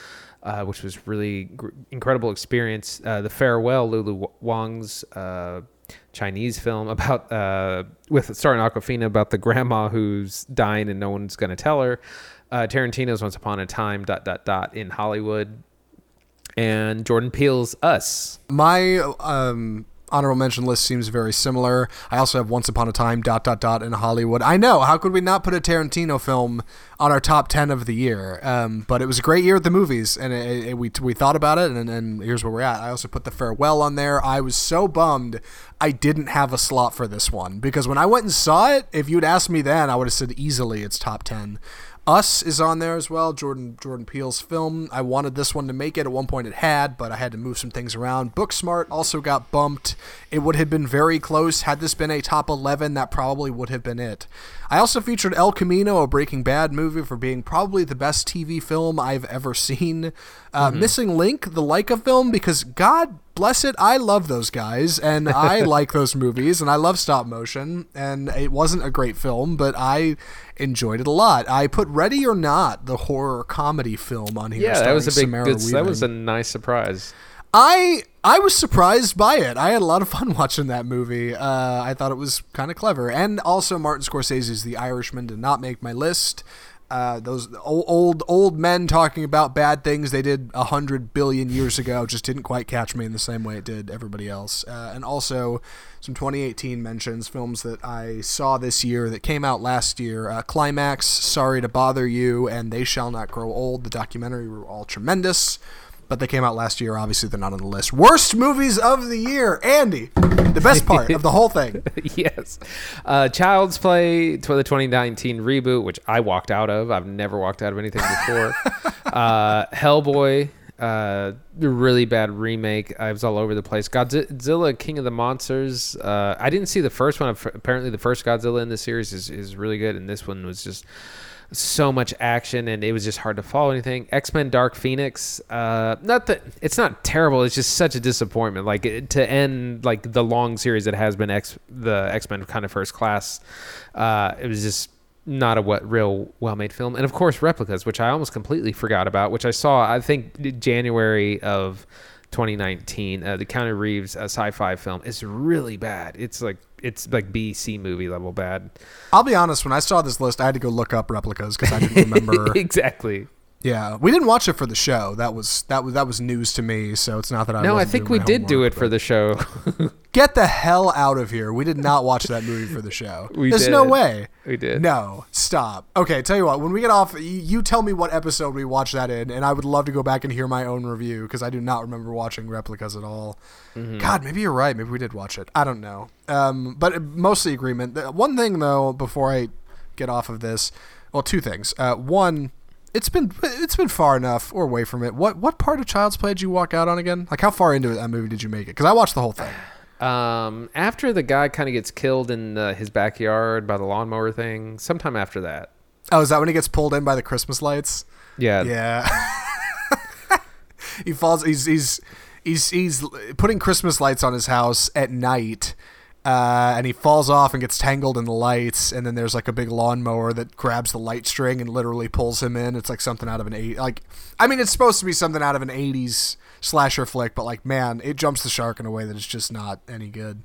uh, which was really gr- incredible experience. Uh, the Farewell, Lulu Wang's uh, Chinese film about uh, with starring Awkwafina about the grandma who's dying and no one's going to tell her. Uh, Tarantino's Once Upon a Time dot dot dot in Hollywood, and Jordan Peele's Us. My um, honorable mention list seems very similar. I also have Once Upon a Time dot dot dot in Hollywood. I know how could we not put a Tarantino film on our top ten of the year? Um, but it was a great year at the movies, and it, it, we we thought about it, and, and here's where we're at. I also put The Farewell on there. I was so bummed I didn't have a slot for this one because when I went and saw it, if you'd asked me then, I would have said easily it's top ten. Us is on there as well. Jordan Jordan Peele's film. I wanted this one to make it. At one point, it had, but I had to move some things around. Booksmart also got bumped. It would have been very close had this been a top eleven. That probably would have been it. I also featured El Camino, a Breaking Bad movie, for being probably the best TV film I've ever seen. Uh, Missing Link, the Laika film, because God bless it, I love those guys and I like those movies and I love stop motion. And it wasn't a great film, but I enjoyed it a lot. I put Ready or Not, the horror comedy film, on here. Yeah, that was a big. Good, that was a nice surprise. I I was surprised by it. I had a lot of fun watching that movie. Uh, I thought it was kind of clever, and also Martin Scorsese's The Irishman did not make my list. Uh, those old, old old men talking about bad things they did a hundred billion years ago just didn't quite catch me in the same way it did everybody else. Uh, and also some 2018 mentions, films that I saw this year that came out last year: uh, Climax, Sorry to Bother You, and They Shall Not Grow Old. The documentary were all tremendous but they came out last year. Obviously, they're not on the list. Worst movies of the year, Andy. The best part of the whole thing. yes. Uh, Child's Play the 2019 reboot, which I walked out of. I've never walked out of anything before. uh, Hellboy, uh, really bad remake. I was all over the place. Godzilla, King of the Monsters. Uh, I didn't see the first one. Apparently, the first Godzilla in the series is, is really good, and this one was just so much action and it was just hard to follow anything. X-men dark phoenix uh not that it's not terrible it's just such a disappointment. Like to end like the long series that has been x the x-men kind of first class uh it was just not a what real well-made film. And of course replicas which i almost completely forgot about which i saw i think january of 2019 uh, the Keanu Reeves uh, sci-fi film is really bad it's like it's like B C movie level bad I'll be honest. When I saw this list, I had to go look up replicas because I didn't remember. exactly yeah, we didn't watch it for the show. That was that was that was news to me. So it's not that I. no, I think we did do it for the show. Get the hell out of here. We did not watch that movie for the show. We There's no way. We did. No, stop. Okay, tell you what. When we get off, you tell me what episode we watched that in, and I would love to go back and hear my own review because I do not remember watching replicas at all. Mm-hmm. God, maybe you're right. Maybe we did watch it. I don't know. Um, but uh, mostly agreement. One thing though, before I get off of this, well, two things. Uh, one. It's been it's been far enough or away from it. What what part of Child's Play did you walk out on again? Like how far into that movie did you make it? Because I watched the whole thing. um, after the guy kind of gets killed in his backyard by the lawnmower thing, sometime after that. Oh, is that when he gets pulled in by the Christmas lights? Yeah. Yeah. he falls. He's he's he's he's putting Christmas lights on his house at night, uh, and he falls off and gets tangled in the lights. And then there's like a big lawnmower that grabs the light string and literally pulls him in. It's like something out of an eight. Like, I mean, it's supposed to be something out of an '80s slasher flick, but like, man, it jumps the shark in a way that is just not any good.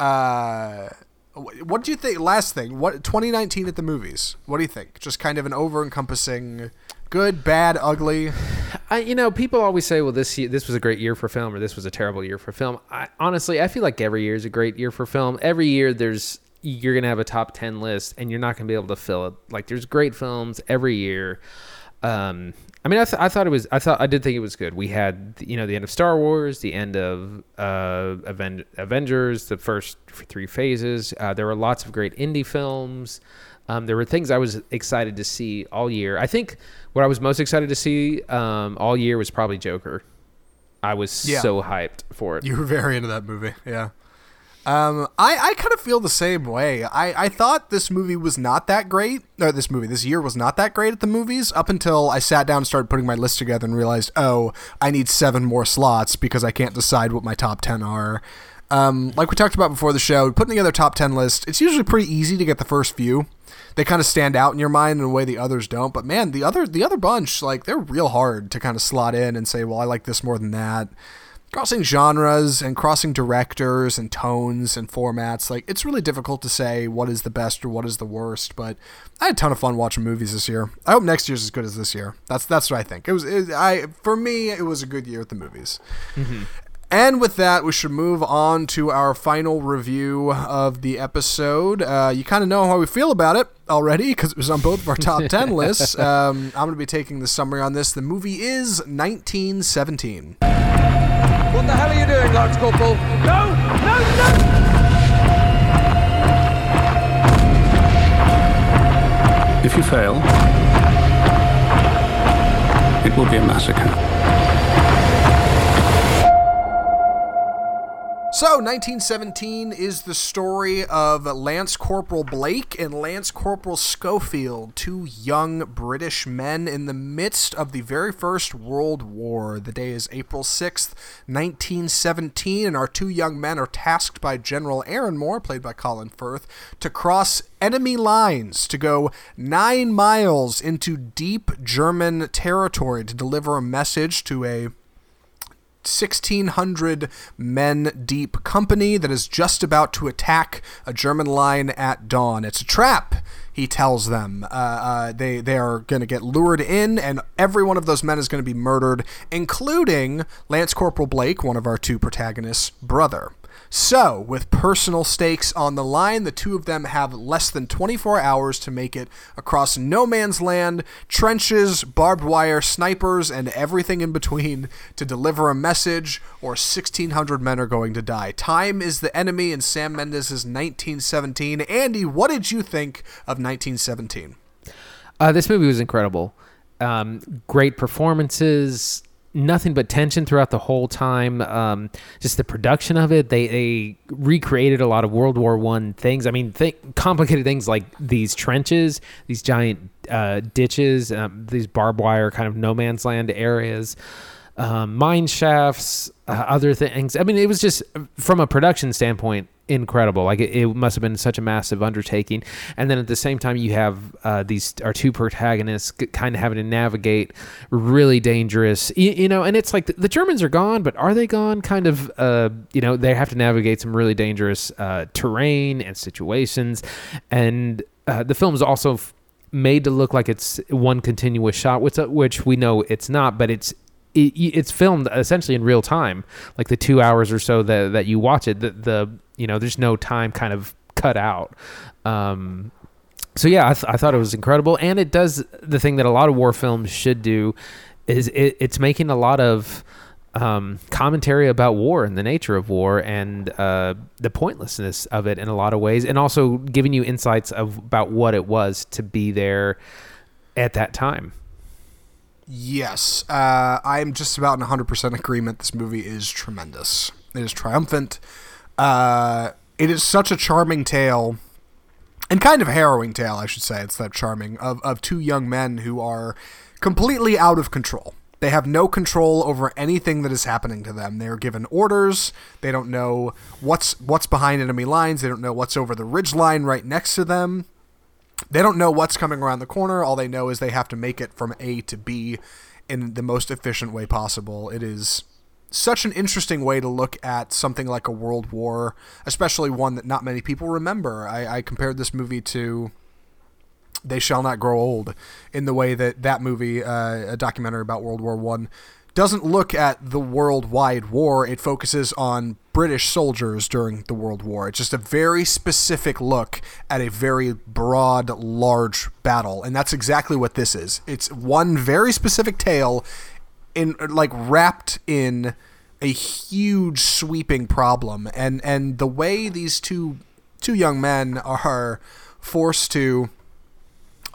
Uh, what do you think? Last thing, what 2019 at the movies? What do you think? Just kind of an over-encompassing, good, bad, ugly. I, you know, people always say, "Well, this year, this was a great year for film," or "This was a terrible year for film." I, honestly, I feel like every year is a great year for film. Every year, there's you're gonna have a top ten list, and you're not gonna be able to fill it. Like, there's great films every year. Um, I mean, I, th- I thought it was. I thought I did think it was good. We had, you know, the end of Star Wars, the end of uh, Aven- Avengers, the first three phases. Uh, there were lots of great indie films. Um, there were things I was excited to see all year. I think what I was most excited to see um, all year was probably Joker. I was Yeah. so hyped for it. You were very into that movie, yeah. Um, I, I kind of feel the same way. I, I thought this movie was not that great. Or this movie, this year was not that great at the movies up until I sat down and started putting my list together and realized, oh, I need seven more slots because I can't decide what my top 10 are. Um, like we talked about before the show, putting together top 10 list, it's usually pretty easy to get the first few. They kind of stand out in your mind in a way the others don't. But man, the other the other bunch, like they're real hard to kind of slot in and say, well, I like this more than that. Crossing genres and crossing directors and tones and formats like it's really difficult to say what is the best or what is the worst but i had a ton of fun watching movies this year. I hope next year's as good as this year. That's that's what i think. It was it, i for me it was a good year at the movies and with that, we should move on to our final review of the episode. Uh, you kind of know how we feel about it already because it was on both of our top 10 lists. Um, I'm going to be taking the summary on this. The movie is 1917. What the hell are you doing, Lance Corporal? No! No, no! If you fail, It will be a massacre. So, 1917 is the story of Lance Corporal Blake and Lance Corporal Schofield, two young British men in the midst of the very first World War. The day is April 6th, 1917, and our two young men are tasked by General Erinmore, played by Colin Firth, to cross enemy lines to go nine miles into deep German territory to deliver a message to a 1,600 men deep company that is just about to attack a German line at dawn. It's a trap, he tells them. Uh, uh, they, they are going to get lured in, and every one of those men is going to be murdered, including Lance Corporal Blake, one of our two protagonists' brother. So, with personal stakes on the line, the two of them have less than 24 hours to make it across no man's land, trenches, barbed wire, snipers, and everything in between to deliver a message, or 1,600 men are going to die. Time is the enemy in Sam Mendes' 1917. Andy, what did you think of 1917? Uh, this movie was incredible. Um, great performances, nothing but tension throughout the whole time. Um, just the production of it, they, they recreated a lot of World War One things. I mean, th- complicated things like these trenches, these giant uh, ditches, um, these barbed wire kind of no man's land areas. Um, mine shafts, uh, other things. I mean, it was just from a production standpoint incredible. Like it, it, must have been such a massive undertaking. And then at the same time, you have uh, these our two protagonists kind of having to navigate really dangerous, you, you know. And it's like the, the, Germans are gone, but are they gone? Kind of, uh, you know, they have to navigate some really dangerous uh, terrain and situations. And uh, the film is also. F- made to look like it's one continuous shot, which, uh, which we know it's not, but it's it's filmed essentially in real time, like the two hours or so that that you watch it. The, the you know, there's no time kind of cut out. Um, so yeah, I, th- I thought it was incredible, and it does the thing that a lot of war films should do, is it, it's making a lot of um, commentary about war and the nature of war and uh, the pointlessness of it in a lot of ways, and also giving you insights of about what it was to be there at that time. Yes, uh, I'm just about in 100% agreement. This movie is tremendous. It is triumphant. Uh, it is such a charming tale, and kind of harrowing tale, I should say. It's that charming of of two young men who are completely out of control. They have no control over anything that is happening to them. They are given orders. They don't know what's what's behind enemy lines. They don't know what's over the ridge line right next to them they don't know what's coming around the corner. All they know is they have to make it from A to B in the most efficient way possible. It is such an interesting way to look at something like a world war, especially one that not many people remember. I, I compared this movie to They Shall Not Grow Old in the way that that movie, uh, a documentary about World War One, doesn't look at the worldwide war. It focuses on British soldiers during the World War. It's just a very specific look at a very broad, large battle, and that's exactly what this is. It's one very specific tale, in like wrapped in a huge, sweeping problem, and and the way these two two young men are forced to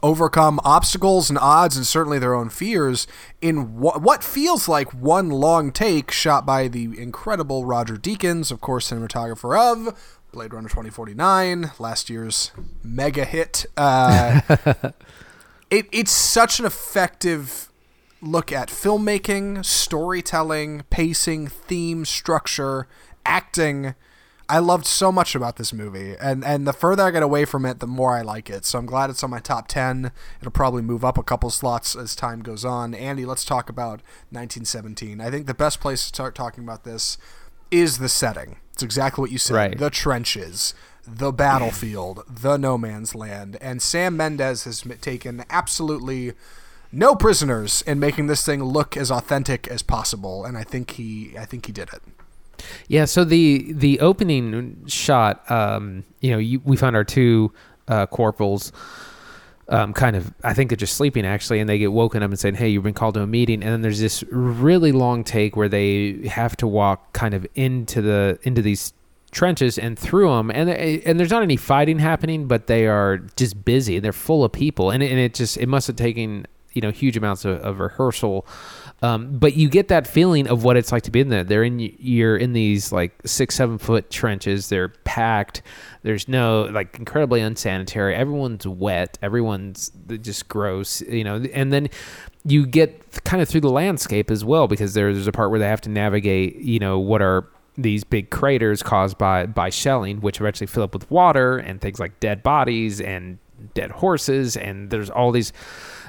overcome obstacles and odds and certainly their own fears in wh- what feels like one long take shot by the incredible Roger Deakins, of course, cinematographer of Blade Runner 2049, last year's mega hit. Uh, it, it's such an effective look at filmmaking, storytelling, pacing, theme, structure, acting I loved so much about this movie, and and the further I get away from it, the more I like it. So I'm glad it's on my top ten. It'll probably move up a couple slots as time goes on. Andy, let's talk about 1917. I think the best place to start talking about this is the setting. It's exactly what you said. Right. The trenches, the battlefield, the no man's land, and Sam Mendes has taken absolutely no prisoners in making this thing look as authentic as possible, and I think he I think he did it. Yeah. So the the opening shot, um, you know, you, we found our two uh, corporals. Um, kind of, I think they're just sleeping actually, and they get woken up and saying, "Hey, you've been called to a meeting." And then there's this really long take where they have to walk kind of into the into these trenches and through them, and and there's not any fighting happening, but they are just busy. They're full of people, and it, and it just it must have taken you know huge amounts of, of rehearsal. Um, but you get that feeling of what it's like to be in there. They're in you're in these like six seven foot trenches. They're packed. There's no like incredibly unsanitary. Everyone's wet. Everyone's just gross. You know, and then you get kind of through the landscape as well because there's a part where they have to navigate. You know what are these big craters caused by by shelling, which eventually fill up with water and things like dead bodies and dead horses, and there's all these.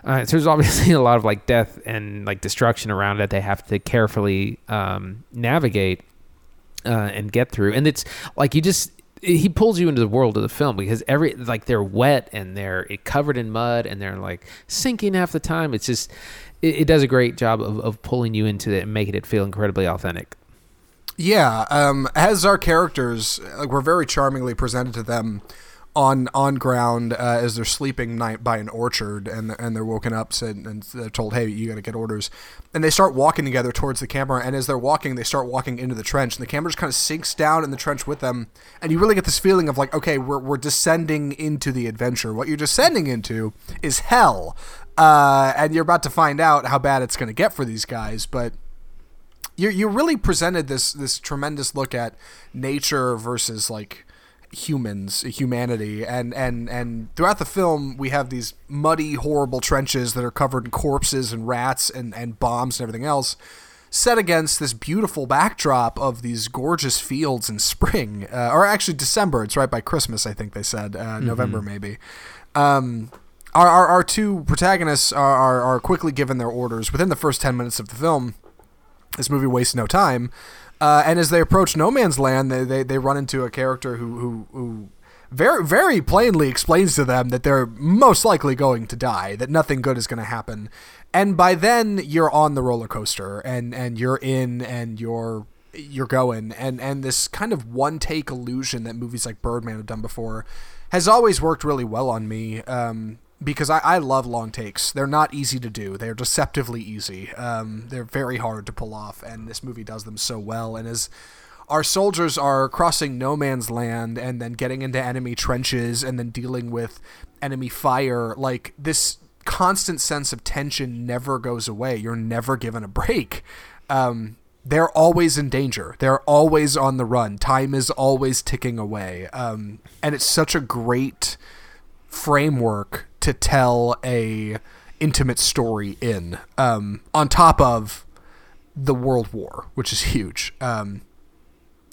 Uh, so there's obviously a lot of like death and like destruction around it. They have to carefully um, navigate uh, and get through, and it's like you just he pulls you into the world of the film because every like they're wet and they're covered in mud and they're like sinking half the time. It's just it, it does a great job of, of pulling you into it and making it feel incredibly authentic. Yeah, um, as our characters, like we're very charmingly presented to them on on ground uh, as they're sleeping night by an orchard, and and they're woken up and, and they're told, "Hey, you got to get orders," and they start walking together towards the camera. And as they're walking, they start walking into the trench, and the camera just kind of sinks down in the trench with them, and you really get this feeling of like, okay, we're we're descending into the adventure. What you're descending into is hell, uh, and you're about to find out how bad it's going to get for these guys, but you you really presented this this tremendous look at nature versus like humans humanity. And and and throughout the film we have these muddy horrible trenches that are covered in corpses and rats and and bombs and everything else set against this beautiful backdrop of these gorgeous fields in spring uh, or actually december. It's right by christmas i think they said uh, november maybe. Um, our, our, our two protagonists are, are, are quickly given their orders. Within the first 10 minutes of the film this movie wastes no time. Uh, and as they approach no man's land, they, they, they run into a character who, who, who very very plainly explains to them that they're most likely going to die, that nothing good is going to happen. And by then you're on the roller coaster and, and you're in and you're you're going and and this kind of one take illusion that movies like Birdman have done before has always worked really well on me. Um, because I, I love long takes. They're not easy to do. They're deceptively easy. Um, they're very hard to pull off, and this movie does them so well. And as our soldiers are crossing no man's land and then getting into enemy trenches and then dealing with enemy fire, like this constant sense of tension never goes away. You're never given a break. Um, they're always in danger. They're always on the run. Time is always ticking away. Um, and it's such a great framework to tell a intimate story in um, on top of the world war which is huge um,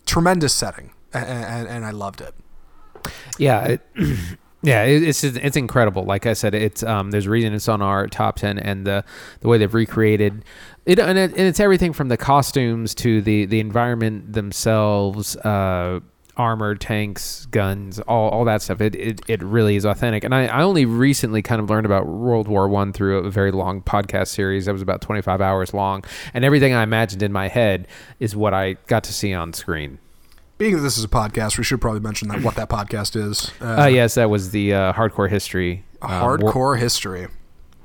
tremendous setting and, and, i loved it Yeah, it, yeah, it, it's it's incredible. Like I said, it's um, there's a reason it's on our top ten, and the the way they've recreated it, and, it, and it's everything from the costumes to the the environment themselves. Uh, armor tanks guns all, all that stuff. It, it it really is authentic. And I, I only recently kind of learned about world war one through a very long podcast series that was about 25 hours long. And everything i imagined in my head is what i got to see on screen. Being that this is a podcast we should probably mention that what that podcast is. Uh, yes that was the uh, hardcore history uh, war- hardcore history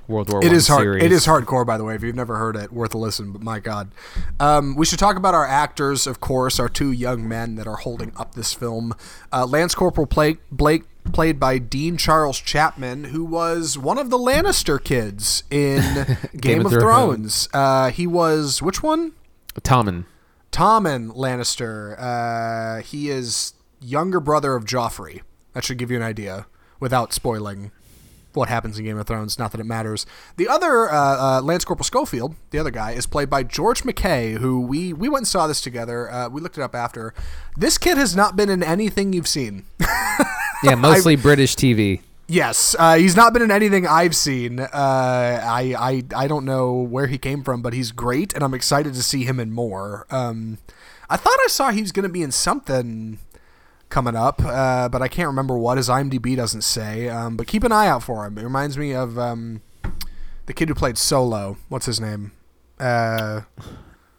world war It is hard. series. It is hardcore, by the way. If you've never heard it, worth a listen. But my God, um, we should talk about our actors. Of course, our two young men that are holding up this film. Uh, Lance Corporal Blake, Blake, played by Dean Charles Chapman, who was one of the Lannister kids in Game, of of, Thrones. Thrones. Uh, he was which one? Tommen Tommen Lannister. Uh, he is younger brother of Joffrey. That should give you an idea without spoiling what happens in Game of Thrones. Not that it matters. The other uh, uh, Lance Corporal Schofield, the other guy, is played by George MacKay, who we we went and saw this together. Uh, we looked it up after. This kid has not been in anything you've seen. yeah mostly british tv Yes, uh, he's not been in anything I've seen. Uh, I, I I don't know where he came from, but he's great, and I'm excited to see him in more. Um, I thought I saw he was going to be in something coming up, uh, but I can't remember what. His IMDb doesn't say. Um, but keep an eye out for him. It reminds me of um, the kid who played Solo. What's his name? Uh,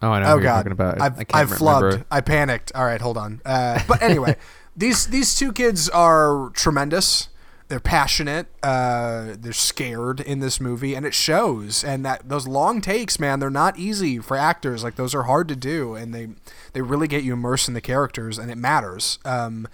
oh i know oh who you're God, talking about I've, I can't I've remember flubbed. I panicked. All right, hold on. Uh, but anyway, these these two kids are tremendous. they're passionate. Uh, they're scared in this movie, and it shows. And that those long takes, man, they're not easy for actors. Like those are hard to do, and they they really get you immersed in the characters, and it matters. Um,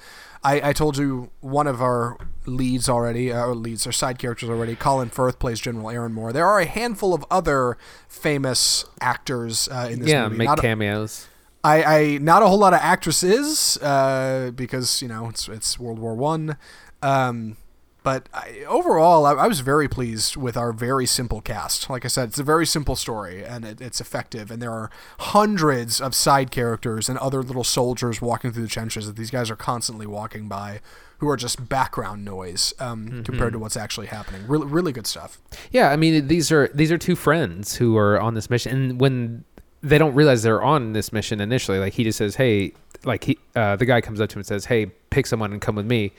I, I told you one of our leads already, uh, or leads, or side characters already. Colin Firth plays General Erinmore. There are a handful of other famous actors uh, in this yeah, movie. make Not cameos. I, I not a whole lot of actresses uh, because you know it's it's World War One, um, but I, overall I, I was very pleased with our very simple cast. Like I said, it's a very simple story and it, it's effective. And there are hundreds of side characters and other little soldiers walking through the trenches that these guys are constantly walking by, who are just background noise um, compared to what's actually happening. Really really good stuff. Yeah, I mean these are these are two friends who are on this mission, and when they don't realize they're on this mission initially, like he just says, "Hey," like he uh, the guy comes up to him and says, "Hey, pick someone and come with me."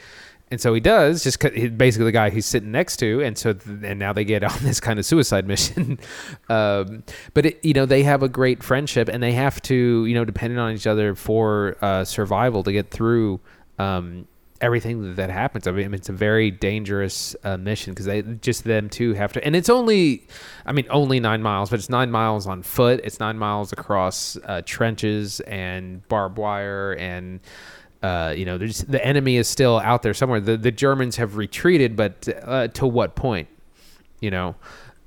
And so he does, just basically the guy he's sitting next to, and so th- and now they get on this kind of suicide mission. um, but it, you know they have a great friendship, and they have to you know depending on each other for uh, survival to get through um, everything that happens. I mean, it's a very dangerous uh, mission because they just them two have to, and it's only, I mean, only nine miles, but it's nine miles on foot. It's nine miles across uh, trenches and barbed wire, and uh, you know, there's the enemy is still out there somewhere. The the Germans have retreated, but uh, to what point? You know,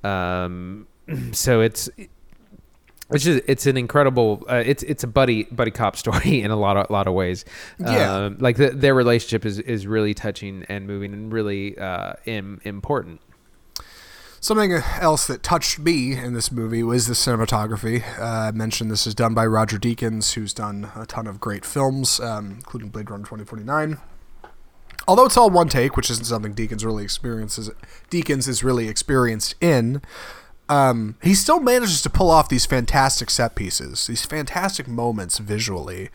um, so it's it's just it's an incredible uh, it's it's a buddy buddy cop story in a lot of lot of ways. Yeah. Um, like the, their relationship is is really touching and moving and really uh, Im- important. Something else that touched me in this movie was the cinematography. Uh, I mentioned this is done by Roger Deakins, who's done a ton of great films, um, including Blade Runner 2049. Although it's all one take, which isn't something Deakins really experiences, Deakins is really experienced in. Um, he still manages to pull off these fantastic set pieces, these fantastic moments visually.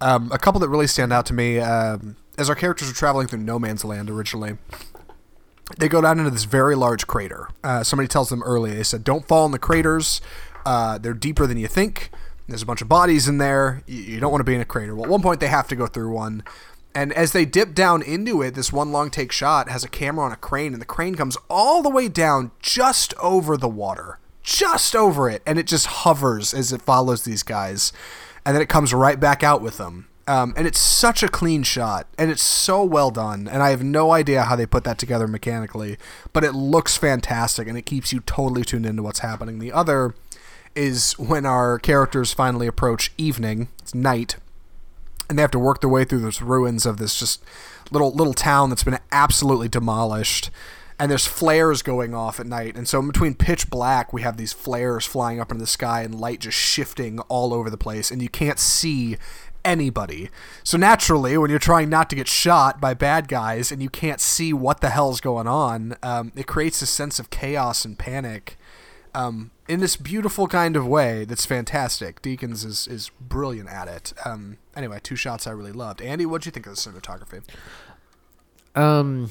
Um, a couple that really stand out to me um, as our characters are traveling through no man's land originally they go down into this very large crater. Uh, somebody tells them early, they said, don't fall in the craters. Uh, they're deeper than you think. There's a bunch of bodies in there. You, you don't want to be in a crater. Well, at one point, they have to go through one. And as they dip down into it, this one long take shot has a camera on a crane, and the crane comes all the way down just over the water. Just over it. And it just hovers as it follows these guys. And then it comes right back out with them. Um, and it's such a clean shot, and it's so well done. And I have no idea how they put that together mechanically, but it looks fantastic, and it keeps you totally tuned into what's happening. The other is when our characters finally approach evening, it's night, and they have to work their way through those ruins of this just little little town that's been absolutely demolished. And there's flares going off at night, and so in between pitch black, we have these flares flying up into the sky and light just shifting all over the place, and you can't see anybody. So naturally, when you're trying not to get shot by bad guys and you can't see what the hell's going on, um, it creates a sense of chaos and panic um, in this beautiful kind of way that's fantastic. Deakins is, is brilliant at it. Um, anyway, two shots I really loved. Andy, what'd you think of the cinematography? Um,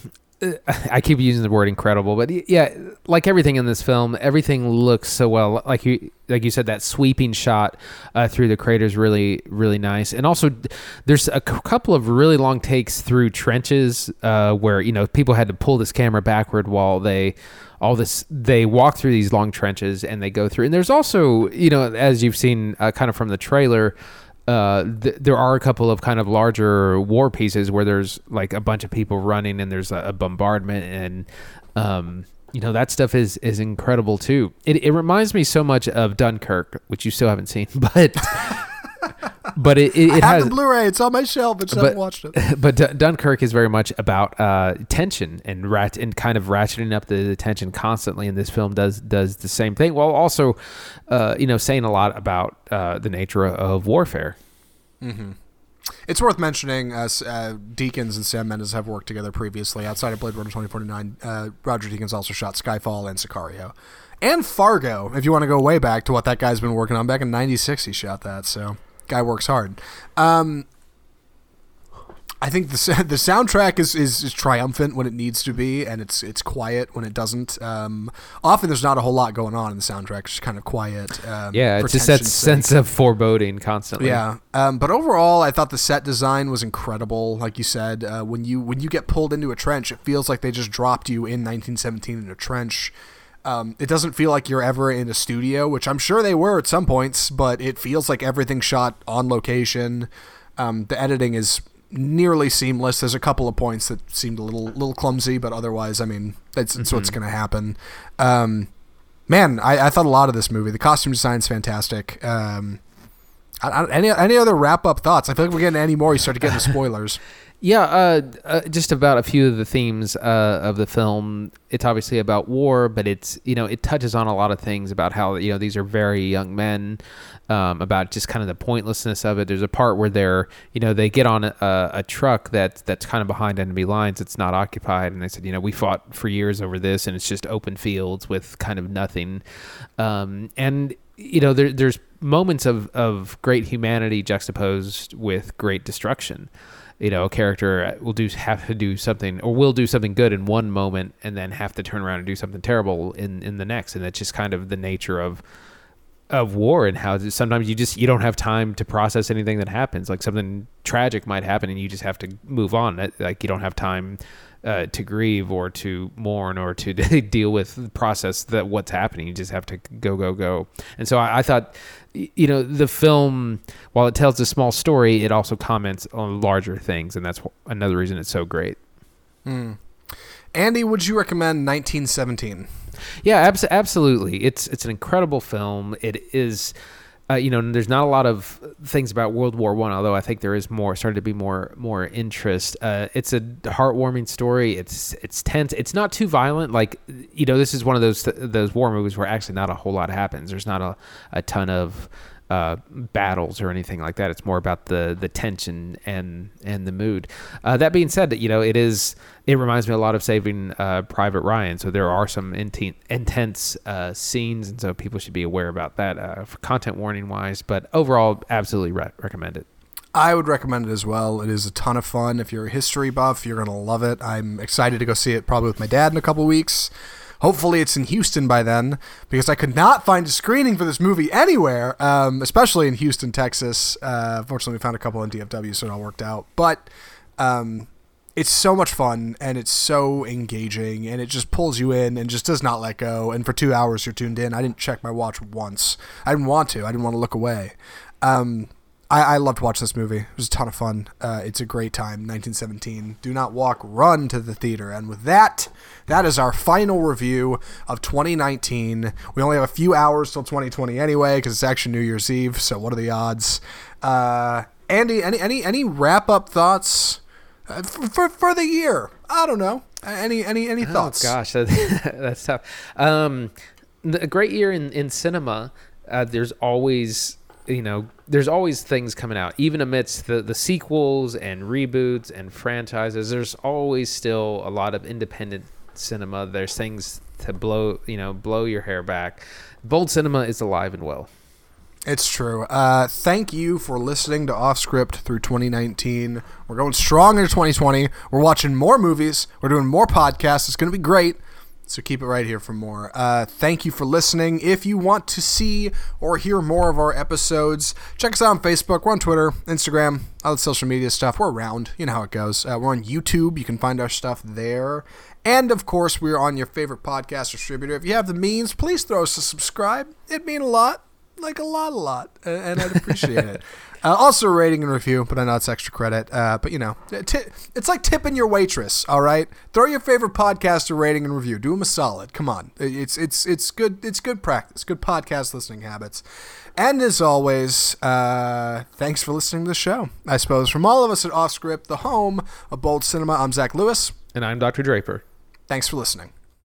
I keep using the word incredible, but yeah, like everything in this film, everything looks so well. Like you, like you said, that sweeping shot uh, through the crater is really, really nice. And also, there's a c- couple of really long takes through trenches uh, where you know people had to pull this camera backward while they all this they walk through these long trenches and they go through. And there's also, you know, as you've seen uh, kind of from the trailer uh, th- there are a couple of kind of larger war pieces where there's like a bunch of people running and there's a, a bombardment and um, you know that stuff is is incredible too. It, it reminds me so much of Dunkirk, which you still haven't seen, but but it it, it I have has the Blu-ray. It's on my shelf. I haven't watched it. but Dun- Dunkirk is very much about uh, tension and rat and kind of ratcheting up the, the tension constantly. And this film does does the same thing, while also, uh, you know, saying a lot about uh, the nature of warfare. It's worth mentioning, uh, uh, Deakins and Sam Mendes have worked together previously outside of Blade Runner 2049. Uh, Roger Deakins also shot Skyfall and Sicario. And Fargo, if you want to go way back to what that guy's been working on. Back in 96, he shot that, so guy works hard. Um, I think the the soundtrack is, is, is triumphant when it needs to be, and it's it's quiet when it doesn't. Um, often there's not a whole lot going on in the soundtrack; it's just kind of quiet. Um, Yeah, it's just that sake. sense of foreboding constantly. Yeah, um, but overall, I thought the set design was incredible. Like you said, uh, when you when you get pulled into a trench, it feels like they just dropped you in 1917 in a trench. Um, it doesn't feel like you're ever in a studio, which I'm sure they were at some points, but it feels like everything's shot on location. Um, the editing is nearly seamless. There's a couple of points that seemed a little little clumsy, but otherwise, I mean, that's, that's what's going to happen. Um, man, I, I thought a lot of this movie. The costume design is fantastic. Um, I, I, any any other wrap up thoughts? I feel like we're getting any more. You start to get into spoilers. Yeah, uh, uh, just about a few of the themes uh, of the film. It's obviously about war, but it's you know it touches on a lot of things about how you know these are very young men, um, about just kind of the pointlessness of it. There's a part where they're you know they get on a, a truck that's that's kind of behind enemy lines. It's not occupied, and they said you know we fought for years over this, and it's just open fields with kind of nothing, um, and you know there, there's moments of of great humanity juxtaposed with great destruction you know, a character uh, will do have to do something or will do something good in one moment and then have to turn around and do something terrible in in the next, and that's just kind of the nature of of war and how sometimes you just you don't have time to process anything that happens. Like something tragic might happen and you just have to move on. Like you don't have time. Uh, to grieve or to mourn or to deal with the process that what's happening. You just have to go go go. And so I, I thought you know the film while it tells a small story it also comments on larger things and that's another reason it's so great. Andy, would you recommend 1917? yeah abs- absolutely. It's it's an incredible film. It is uh, you know there's not a lot of things about world war one although i think there is more starting to be more more interest uh, it's a heartwarming story it's it's tense it's not too violent like you know this is one of those those war movies where actually not a whole lot happens there's not a, a ton of uh, battles or anything like that. It's more about the the tension and and the mood. Uh, that being said, you know it is. It reminds me a lot of Saving uh, Private Ryan. So there are some inten- intense uh, scenes, and so people should be aware about that uh, for content warning wise. But overall, absolutely re- recommend it. I would recommend it as well. It is a ton of fun. If you're a history buff, you're gonna love it. I'm excited to go see it probably with my dad in a couple weeks. Hopefully, it's in Houston by then because I could not find a screening for this movie anywhere, um, especially in Houston, Texas. Uh, fortunately, we found a couple in DFW, so it all worked out. But um, it's so much fun and it's so engaging and it just pulls you in and just does not let go. And for two hours, you're tuned in. I didn't check my watch once. I didn't want to. I didn't want to look away. Um, I, I love to watch this movie. It was a ton of fun. Uh, it's a great time. 1917. Do not walk, run to the theater. And with that, that is our final review of 2019. We only have a few hours till 2020 anyway, because it's actually New Year's Eve. So what are the odds? Uh, Andy, any any any wrap up thoughts uh, for, for the year? I don't know. Any any any thoughts? Oh gosh, that, that's tough. Um, a great year in in cinema. Uh, there's always you know there's always things coming out even amidst the the sequels and reboots and franchises there's always still a lot of independent cinema there's things to blow you know blow your hair back bold cinema is alive and well It's true. Uh, thank you for listening to Off Script through 2019. We're going strong into 2020. We're watching more movies. We're doing more podcasts. It's going to be great. So keep it right here for more. Uh, thank you for listening. If you want to see or hear more of our episodes, check us out on Facebook. We're on Twitter, Instagram, all the social media stuff. We're around. You know how it goes. Uh, we're on YouTube. You can find our stuff there. And of course, we're on your favorite podcast distributor. If you have the means, please throw us a subscribe. It'd mean a lot like a lot, a lot, and I'd appreciate it. Uh, also, rating and review, but I know it's extra credit. Uh, but you know, ti- it's like tipping your waitress. All right, throw your favorite podcast a rating and review. Do them a solid. Come on, it's it's it's good. It's good practice. Good podcast listening habits. And as always, uh, thanks for listening to the show. I suppose from all of us at Off Script, the home of bold cinema. I'm Zach Lewis. and i'm dr draper Thanks for listening.